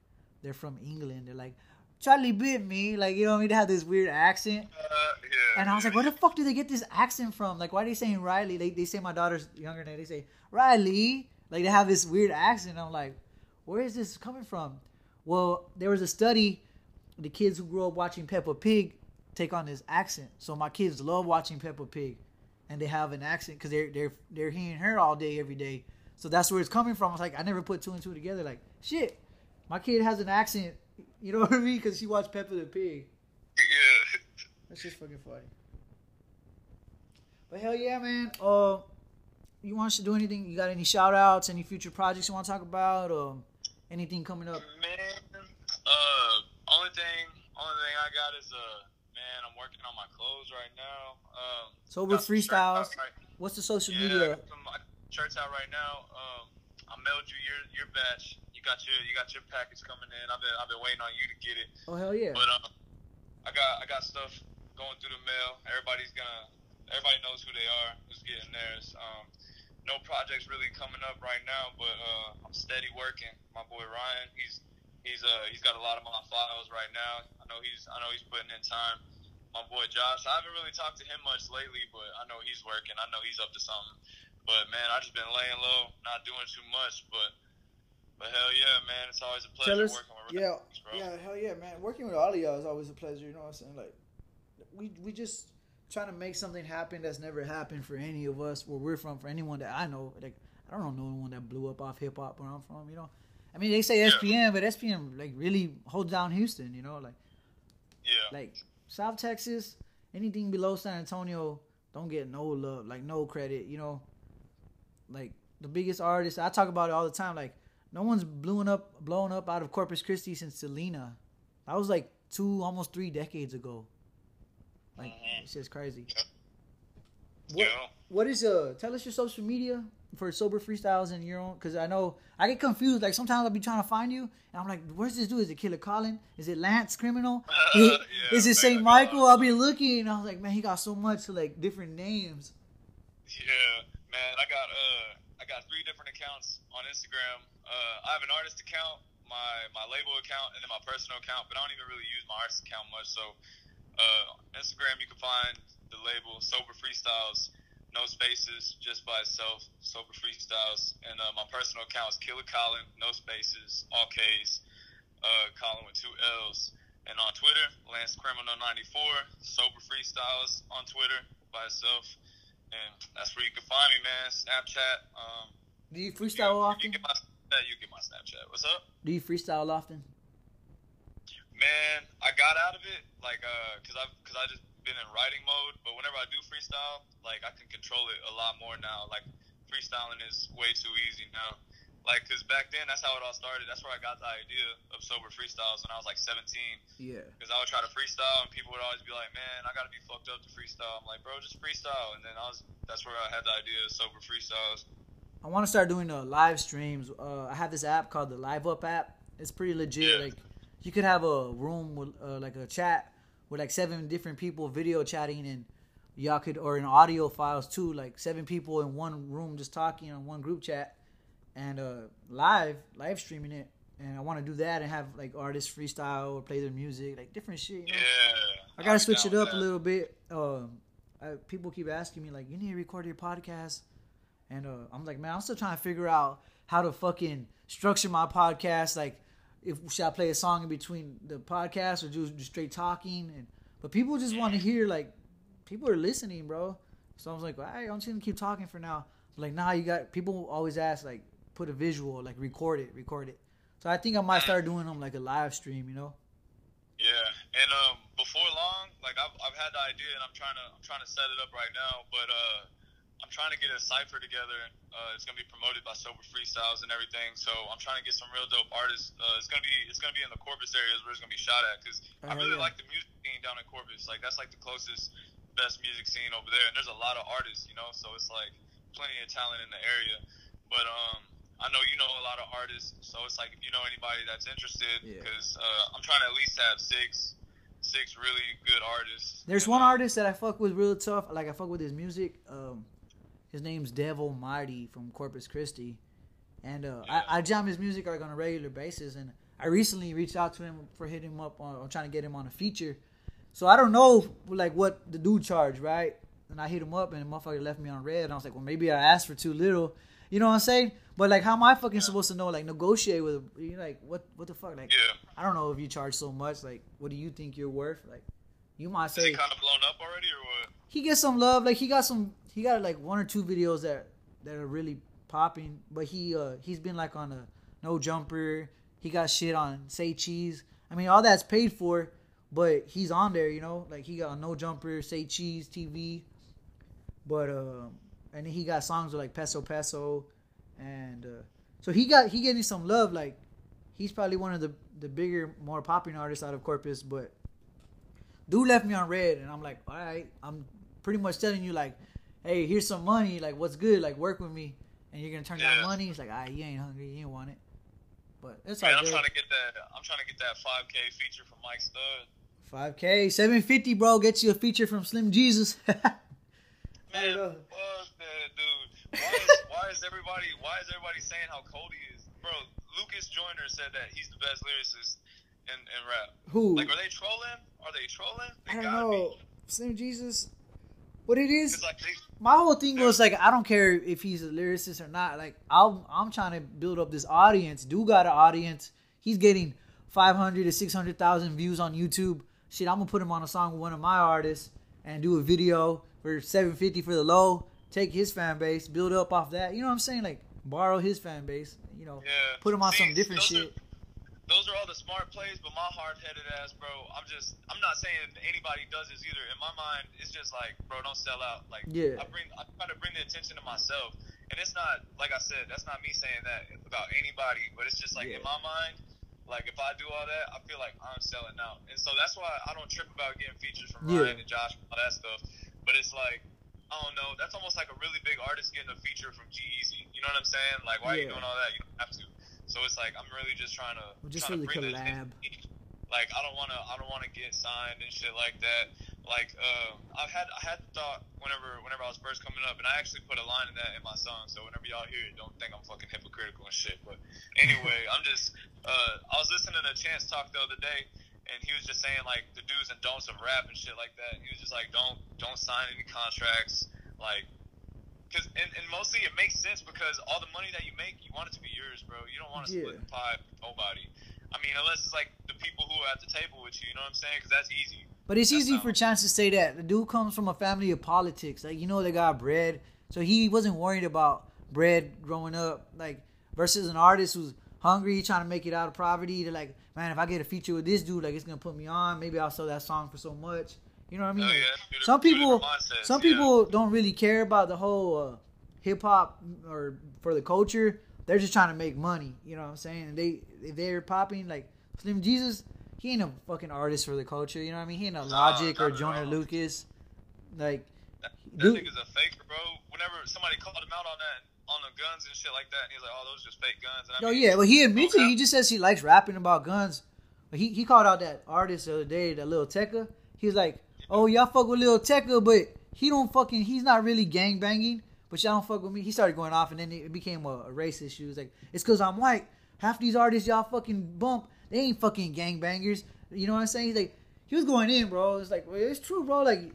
they're from England. They're like Charlie bit me, like you know what I mean. They have this weird accent, Uh, yeah. and I was like, where the fuck do they get this accent from? Like, why are they saying Riley? They they say my daughter's younger than they say Riley. Like they have this weird accent. I'm like, where is this coming from? Well, there was a study. The kids who grew up watching Peppa Pig take on this accent. So my kids love watching Peppa Pig, and they have an accent because they're they're they're hearing her all day every day. So that's where it's coming from. It's like I never put two and two together. Like shit, my kid has an accent. You know what I mean? Because she watched Peppa the Pig. yeah. That's just fucking funny. But hell yeah, man. Uh, you want us to do anything? You got any shout outs? Any future projects you want to talk about? Or anything coming up? Man, uh, only thing, only thing I got is uh, man, I'm working on my clothes right now. Um, Sober got some shirts freestyles. Right, What's the social yeah, media? some uh, shirts out right now. Um, I mailed you your your batch. You got your you got your package coming in. I've been I've been waiting on you to get it. Oh hell yeah! But um, I got I got stuff going through the mail. Everybody's gonna everybody knows who they are, who's getting theirs. Um, no projects really coming up right now, but uh, I'm steady working. My boy Ryan, he's he's uh he's got a lot of my files right now. I know he's I know he's putting in time. My boy Josh, I haven't really talked to him much lately, but I know he's working. I know he's up to something. But man, I just been laying low, not doing too much. But but hell yeah, man, it's always a pleasure us, working with yeah, bro. yeah, hell yeah, man. Working with all of y'all is always a pleasure. You know what I'm saying? Like, we we just trying to make something happen that's never happened for any of us where we're from. For anyone that I know, like I don't know no one that blew up off hip hop where I'm from. You know, I mean they say Yeah. SPM, but SPM like really holds down Houston. You know, like Yeah. like South Texas, anything below San Antonio don't get no love, like no credit, you know. Like the biggest artists, I talk about it all the time. Like no one's blowing up, blowing up out of Corpus Christi since Selena. That was like two, almost three decades ago. Like Mhm. it's just crazy. What Yeah. what is uh? Tell us your social media for sober freestyles and your own, because I know I get confused. Like sometimes I'll be trying to find you, and I'm like, "Where's this dude? Is it Killer Colin? Is it Lance Criminal? Is, Yeah, is it Saint Michael?" uh, I'll be looking, and I was like, "Man, he got so much like different names." Yeah, man, I got uh I got three different accounts on Instagram. Uh, I have an artist account, my my label account, and then my personal account. But I don't even really use my artist account much. So, uh, Instagram you can find the label Sober Freestyles, no spaces, just by itself, Sober Freestyles. And uh, my personal account is Killer Colin, no spaces, all K's, uh, Colin with two L's. And on Twitter, Lance Criminal 94, Sober Freestyles on Twitter by itself. And that's where you can find me, man. Snapchat. Um, Do you freestyle you, often? You get my. You get my Snapchat. What's up, Do you freestyle often? man? I got out of it, like, uh, cause I've, cause I just been in writing mode. But whenever I do freestyle, like, I can control it a lot more now. Like, freestyling is way too easy now. Like, cause back then, that's how it all started. That's where I got the idea of sober freestyles when I was like 17. Yeah. Because I would try to freestyle, and people would always be like, "Man, I gotta be fucked up to freestyle." I'm like, "Bro, just freestyle." And then I was, that's where I had the idea of sober freestyles. I want to start doing uh, live streams. Uh, I have this app called the Live Up app. It's pretty legit. Yeah. Like you could have a room with uh, like a chat with like seven different people video chatting, and y'all could or in audio files too, like seven people in one room just talking on one group chat and uh live live streaming it. And I want to do that and have like artists freestyle or play their music, like different shit. You know? Yeah. I gotta switch it up a little bit. Um, I, people keep asking me like, "You need to record your podcast," and uh, I'm like, "Man, I'm still trying to figure out how to fucking structure my podcast. Like, if should I play a song in between the podcast or just, just straight talking?" And but people just want to hear like, people are listening, bro. So I was like, "All right, I'm just gonna keep talking for now." Like, nah, you got people always ask like, put a visual, like record it, record it. So I think I might start doing them like a live stream, you know? Yeah, and um, before long, like I've, I've had the idea, and I'm trying to I'm trying to set it up right now. But uh, I'm trying to get a cipher together. Uh, it's gonna be promoted by Sober Freestyles and everything. So I'm trying to get some real dope artists. Uh, it's gonna be it's gonna be in the Corpus areas where it's gonna be shot at because I Oh, really yeah. like the music scene down in Corpus. Like that's like the closest best music scene over there, and there's a lot of artists, you know. So it's like plenty of talent in the area. But um, I know you know a lot of artists, so it's like if you know anybody that's interested, Yeah. because uh, I'm trying to at least have six, six really good artists. There's one uh, artist that I fuck with real tough. Like I fuck with his music. Um, his name's Devil Mighty from Corpus Christi, and uh, Yeah. I, I jam his music like on a regular basis. And I recently reached out to him for hitting him up on, on trying to get him on a feature. So I don't know like what the dude charged, right? And I hit him up, and the motherfucker left me on read. And I was like, well, maybe I asked for too little. You know what I'm saying? But like, how am I fucking supposed to know? Like, negotiate with? You like, what? What the fuck? Like, Yeah. I don't know if you charge so much. Like, what do you think you're worth? Like, you might Is say he kind of blown up already, or what? he gets some love. Like he got some, he got like one or two videos that that are really popping. But he uh he's been like on a no jumper. He got shit on say cheese. I mean all that's paid for, but he's on there. You know, like he got a no jumper, say cheese TV. But um, and he got songs with like peso peso, and uh, so he got he getting some love. Like he's probably one of the the bigger, more popular artists out of Corpus, but dude left me on read and i'm like all right i'm pretty much telling you like hey here's some money like what's good like work with me and you're gonna turn down money he's like ah you ain't hungry you ain't want it but it's Man, all I'm good trying to get that. I'm trying to get that 5K feature from Mike Stud. 5k 750 bro get you a feature from slim jesus Man, fuck that dude. Why is, why is everybody why is everybody saying how cold he is, bro? Lucas Joyner said that he's the best lyricist in, in rap. who Like, are they trolling? Are they trolling? They i don't know be. slim jesus what it is like they, my whole thing was like I don't care if he's a lyricist or not. Like I'm I'm trying to build up this audience. Dude got an audience. He's getting five hundred to six hundred thousand views on YouTube. Shit, I'm gonna put him on a song with one of my artists and do a video for seven fifty for the low. Take his fan base, build up off that. You know what I'm saying? Like borrow his fan base. You know, yeah. put him on See, some different shit. Are, those are all the smart plays, but my hard-headed ass, bro. I'm just. I'm not saying anybody does this either. In my mind, it's just like, bro, don't sell out. Like, Yeah. I bring. I try to bring the attention to myself, and it's not like I said. That's not me saying that about anybody, but it's just like Yeah. in my mind. Like if I do all that, I feel like I'm selling out, and so that's why I don't trip about getting features from Yeah. Ryan and Josh, and all that stuff. But it's like I don't know. That's almost like a really big artist getting a feature from G Easy. You know what I'm saying? Like, why are you doing all that? You don't have to. So it's like I'm really just trying to Well, just trying really to bring collab. Like I don't want to I don't want to get signed and shit like that. Like uh, I've had I had the thought whenever whenever I was first coming up, and I actually put a line in that in my song. So whenever y'all hear it, don't think I'm fucking hypocritical and shit. But anyway, I'm just uh, I was listening to Chance talk the other day, and he was just saying like the do's and don'ts of rap and shit like that. He was just like don't don't sign any contracts like Cause, and, and mostly it makes sense because all the money that you make, you want it to be yours, bro. You don't want to split Yeah. the pie with nobody. I mean, unless it's like the people who are at the table with you, you know what I'm saying? Because that's easy. But it's That's easy for Chance to say that. The dude comes from a family of politics. Like, you know, they got bread. So he wasn't worried about bread growing up. Like, versus an artist who's hungry, trying to make it out of poverty. They're like, man, if I get a feature with this dude, like, it's going to put me on. Maybe I'll sell that song for so much. You know what I mean? Oh, yeah, some people, some yeah. people don't really care about the whole uh, hip hop or for the culture. They're just trying to make money. You know what I'm saying? And they, if they're popping, like, Slim Jesus, he ain't a fucking artist for the culture. You know what I mean? He ain't a Logic or Joyner. Lucas. Like, That, that Dude. nigga's a faker, bro. Whenever somebody called him out on that, on the guns and shit like that, and he's like, "Oh, those are just fake guns." And I oh mean, yeah, well he admits it. He just says he likes rapping about guns. But he, he called out that artist the other day, that little Tecca. He's like, oh y'all fuck with Lil Tecca, but he don't fucking he's not really gang banging, but y'all don't fuck with me. He started going off, and then it became a, a race issue. Was like, it's because I'm white. Half these artists y'all fucking bump, they ain't fucking gang bangers. You know what I'm saying? He's like, he was going in, bro. It's like, well, it's true, bro. Like, you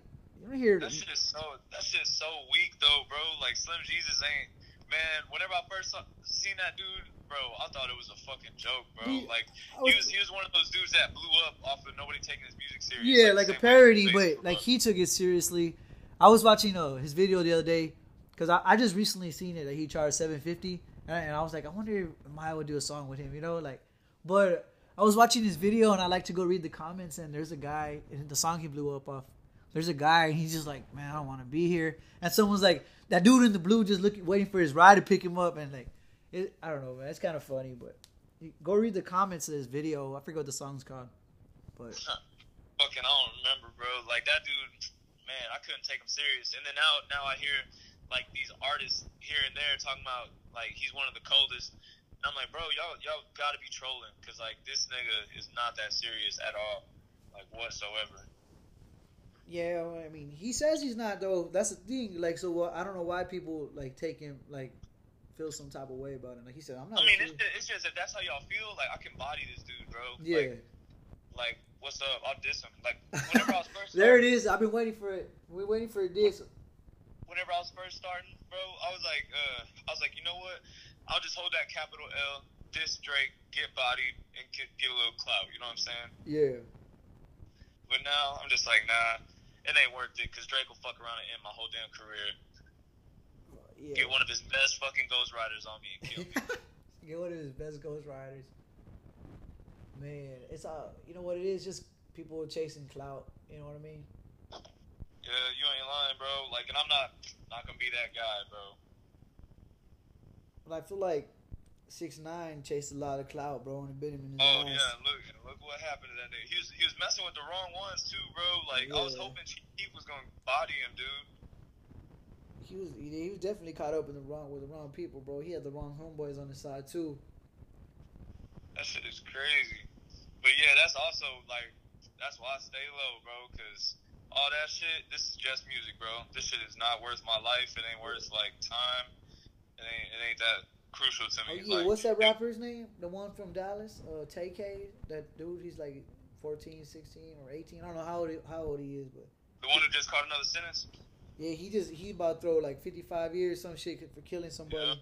don't hear. That shit's so that shit's so weak though, bro. Like Slim Jesus ain't man. Whenever I first saw, seen that dude, bro, I thought it was a fucking joke, bro. Like he was he was one of those dudes that blew up off of nobody taking his music serious. Yeah, like a parody, but like he took it seriously. I was watching uh, his video the other day because I, I just recently seen it that he charged seven fifty, and, I- and I was like, I wonder if Maya would do a song with him, you know, like. But I was watching his video and I like to go read the comments, and there's a guy in the song he blew up off. There's a guy and he's just like, man, I don't want to be here. And someone's like, that dude in the blue just looking, waiting for his ride to pick him up, and like, it, I don't know, man, it's kind of funny, but. Go read the comments of this video. I forget what the song's called, but fucking I don't remember, bro. Like that dude, man, I couldn't take him serious. And then now, now I hear like these artists here and there talking about like he's one of the coldest. And I'm like, bro, y'all y'all got to be trolling because like this nigga is not that serious at all, like whatsoever. Yeah, I mean, he says he's not though. That's the thing. Like, so uh, I don't know why people like take him like feel some type of way about it. Like he said, I'm not. I mean, it's just, it's just if that's how y'all feel, like I can body this dude, bro. yeah. Like, like what's up? I'll diss him. Like whenever I was first. there it starting- is. I've been waiting for it. We're waiting for this. whenever I was first starting, bro, I was like, uh, I was like, you know what? I'll just hold that capital L, diss Drake, get bodied, and get, get a little clout. You know what I'm saying? Yeah. But now I'm just like, nah, it ain't worth it because Drake will fuck around and end my whole damn career. Yeah. Get one of his best fucking Ghost Riders on me and kill me. Get one of his best Ghost Riders. Man, it's all you know what it is. Just people chasing clout. You know what I mean? yeah, you ain't lying, bro. Like, and I'm not not gonna be that guy, bro. But I feel like six nine chased a lot of clout, bro, and it bit him in his Oh ass. yeah, look, look what happened to that nigga. He was he was messing with the wrong ones too, bro. Like I was hoping Chief was gonna body him, dude. He was he, was definitely caught up in the wrong with the wrong people, bro. He had the wrong homeboys on his side too. That shit is crazy. But yeah, that's also like that's why I stay low, bro. Cause all that shit, this is just music, bro. This shit is not worth my life. It ain't worth like time. It ain't it ain't that crucial to Oh me. yeah, like, what's that rapper's name? The one from Dallas, uh, Tay K. That dude, he's like 14, 16, or eighteen. I don't know how old he, how old he is, but The one who just caught another sentence. Yeah, he just he about to throw like fifty five years some shit for killing somebody. Yeah.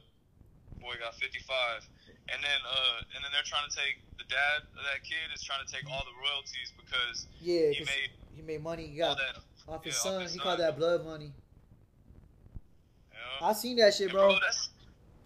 Boy got 55, and then uh and then they're trying to take the dad of that kid is trying to take all the royalties because Yeah, he made he made money. He got that. off his yeah, off son. his he son. called that blood money. Know? I seen that shit, And, bro. that's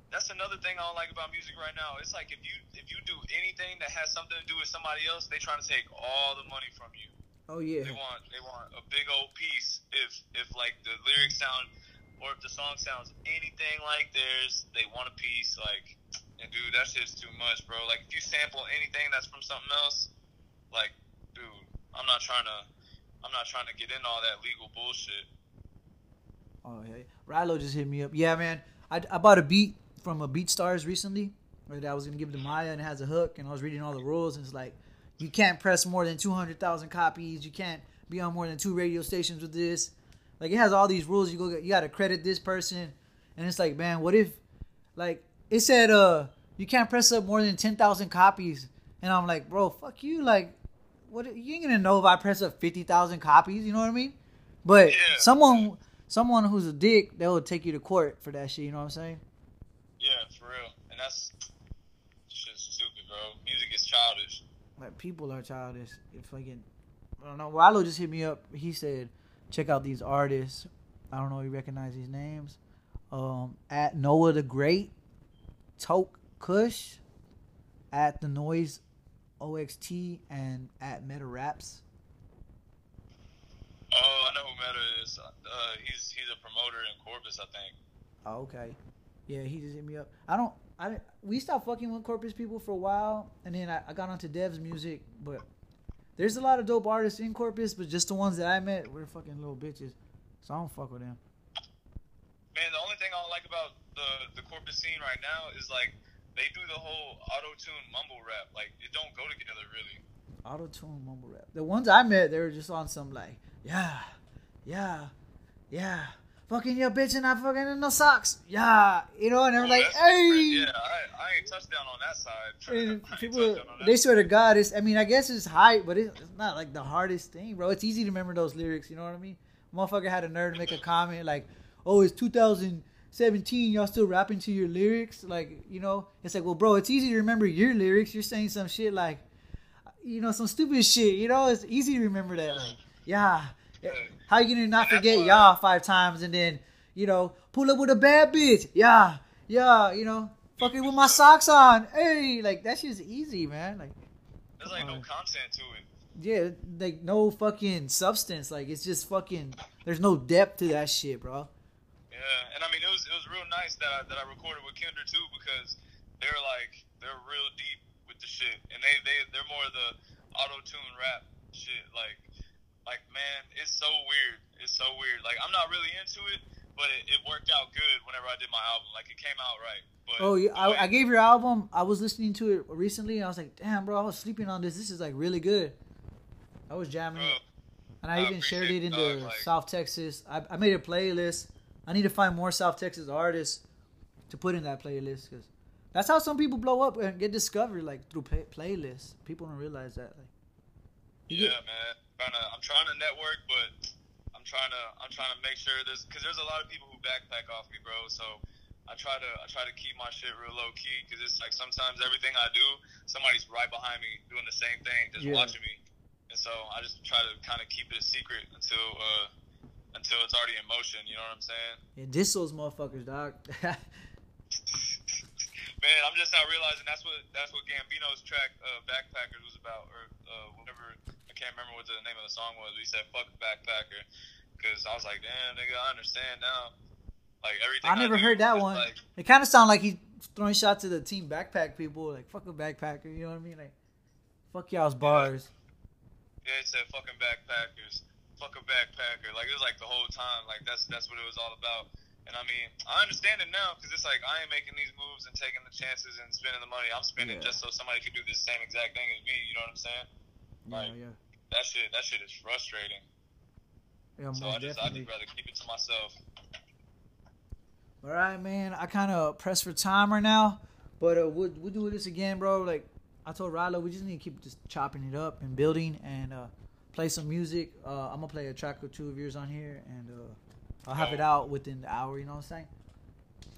that's another thing I don't like about music right now. It's like if you if you do anything that has something to do with somebody else, they trying to take all the money from you. Oh yeah, They want they want a big old piece. If if like the lyrics sound or if the song sounds anything like theirs, they want a piece. Like, and dude, that shit's too much, bro. Like if you sample anything that's from something else, like, dude, I'm not trying to. I'm not trying to get into all that legal bullshit. Oh yeah, Rilo just hit me up. Yeah, man, I, I bought a beat from a Beat Stars recently. That I was gonna give to Maya, and it has a hook. And I was reading all the rules, and it's like, you can't press more than two hundred thousand copies. You can't be on more than two radio stations with this. Like it has all these rules. You go, you got to credit this person, and it's like, man, what if, like, it said, uh, you can't press up more than ten thousand copies, and I'm like, bro, fuck you, like, what? You ain't gonna know if I press up fifty thousand copies. You know what I mean? But Yeah. someone, someone who's a dick, they'll take you to court for that shit. You know what I'm saying? Yeah, for real. And that's shit's stupid, bro. Music is childish. Like people are childish. If fucking, I don't know. Rilo just hit me up. He said, check out these artists. I don't know if you recognize these names. Um, at Noah the Great, Toke Kush, at the Noise OXT, and at Meta Raps. Oh, I know who Meta is. Uh, he's he's a promoter in Corpus, I think. Oh, okay. Yeah, he just hit me up. I don't. I we stopped fucking with Corpus people for a while, and then I, I got onto Dev's music. But there's a lot of dope artists in Corpus, but just the ones that I met were fucking little bitches. So I don't fuck with them. Man, the only thing I don't like about the the Corpus scene right now is like they do the whole auto tune mumble rap. Like it don't go together really. Auto tune mumble rap. The ones I met, they were just on some like, yeah, yeah, yeah, fucking your bitch and I fucking in no socks, yeah, you know, and I'm Oh, like, hey. Yeah, I, I ain't touchdown on that side. People, that they swear to God, it's. I mean, I guess it's hype, but it's not like the hardest thing, bro. It's easy to remember those lyrics. You know what I mean? Motherfucker had a nerve to make a comment like, "Oh, it's 2017. Y'all still rapping to your lyrics?" Like, you know, it's like, well, bro, it's easy to remember your lyrics. You're saying some shit like, you know, some stupid shit. You know, it's easy to remember that. Like, yeah, how you gonna not forget why- y'all five times and then, you know, pull up with a bad bitch? Yeah, yeah, you know, fucking with my socks on. Hey, like that shit's easy, man. Like, There's like no content to it. yeah, like no fucking substance. Like it's just fucking. There's no depth to that shit, bro. Yeah, and I mean it was it was real nice that I, that I recorded with Kinder too because they're like they're real deep with the shit and they they they're more of the auto tune rap shit like like man it's so weird it's so weird like I'm not really into it but it, it worked out good whenever I did my album like it came out right but Oh, yeah, way- I, I gave your album. I was listening to it recently. And I was like, damn, bro, I was sleeping on this. This is like really good. I was jamming bro, it, and I I even shared it in the like- South Texas. I, I made a playlist. I need to find more South Texas artists to put in that playlist because that's how some people blow up and get discovered, like through play, playlists. People don't realize that. Like, yeah man trying to, I'm trying to network but I'm trying to I'm trying to make sure there's because there's a lot of people who backpack off me bro so I try to I try to keep my shit real low key because it's like sometimes everything I do somebody's right behind me doing the same thing just Yeah. watching me and so I just try to kind of keep it a secret until uh until it's already in motion you know what I'm saying yeah, diss those motherfuckers, dog. man I'm just not realizing that's what that's what Gambino's track uh, Backpackers was about or uh, whatever I can't remember what the name of the song was We said fuck Backpacker because I was like damn nigga I understand now like everything I never do heard that one. like, It kind of sounded like he's throwing shots to the team backpack people, like fuck a backpacker. You know what I mean? Like, fuck y'all's bars. Yeah, it said fucking backpackers. Fuck a backpacker. Like it was like the whole time. Like that's that's what it was all about. And I mean, I understand it now because it's like I ain't making these moves and taking the chances and spending the money. I'm spending Yeah. just so somebody could do the same exact thing as me. You know what I'm saying? Yeah, Like, yeah, That shit. That shit is frustrating. yeah. So I just I definitely. would rather keep it to myself. All right, man. I kind of pressed for time right now, but uh, we'll we'll do this again, bro. Like I told Rilo, we just need to keep just chopping it up and building and uh, play some music. Uh, I'm gonna play a track or two of yours on here, and uh, I'll have it out within the hour. You know what I'm saying?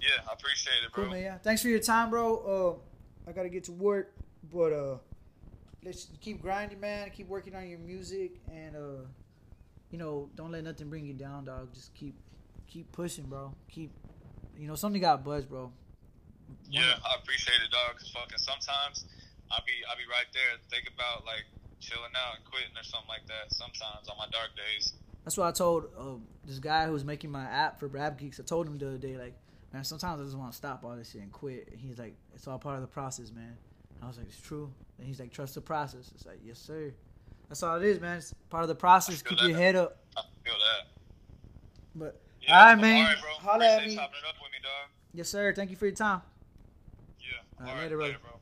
Yeah, I appreciate it, bro. Cool, man. Yeah. Thanks for your time, bro. Uh, I gotta get to work, but uh, let's keep grinding, man. Keep working on your music, and uh, you know, don't let nothing bring you down, dog. Just keep, keep pushing, bro. Keep, you know, something got buzz, bro. Yeah, I appreciate it, dog. Cause fucking sometimes I be I be right there Think about like chilling out and quitting or something like that. Sometimes on my dark days. That's what I told uh, this guy who's making my app for Rap Geeks. I told him the other day, like, man, sometimes I just want to stop all this shit and quit. And he's like, it's all part of the process, man. And I was like, it's true. And he's like, trust the process. It's like, yes, sir. That's all it is, man. It's part of the process. Keep your head up. I feel that. But Yeah, All right, man. All right, bro. Holla at me. it up with me, dog. yes, sir. Thank you for your time. Yeah. All right, All right, later, brother. later, bro.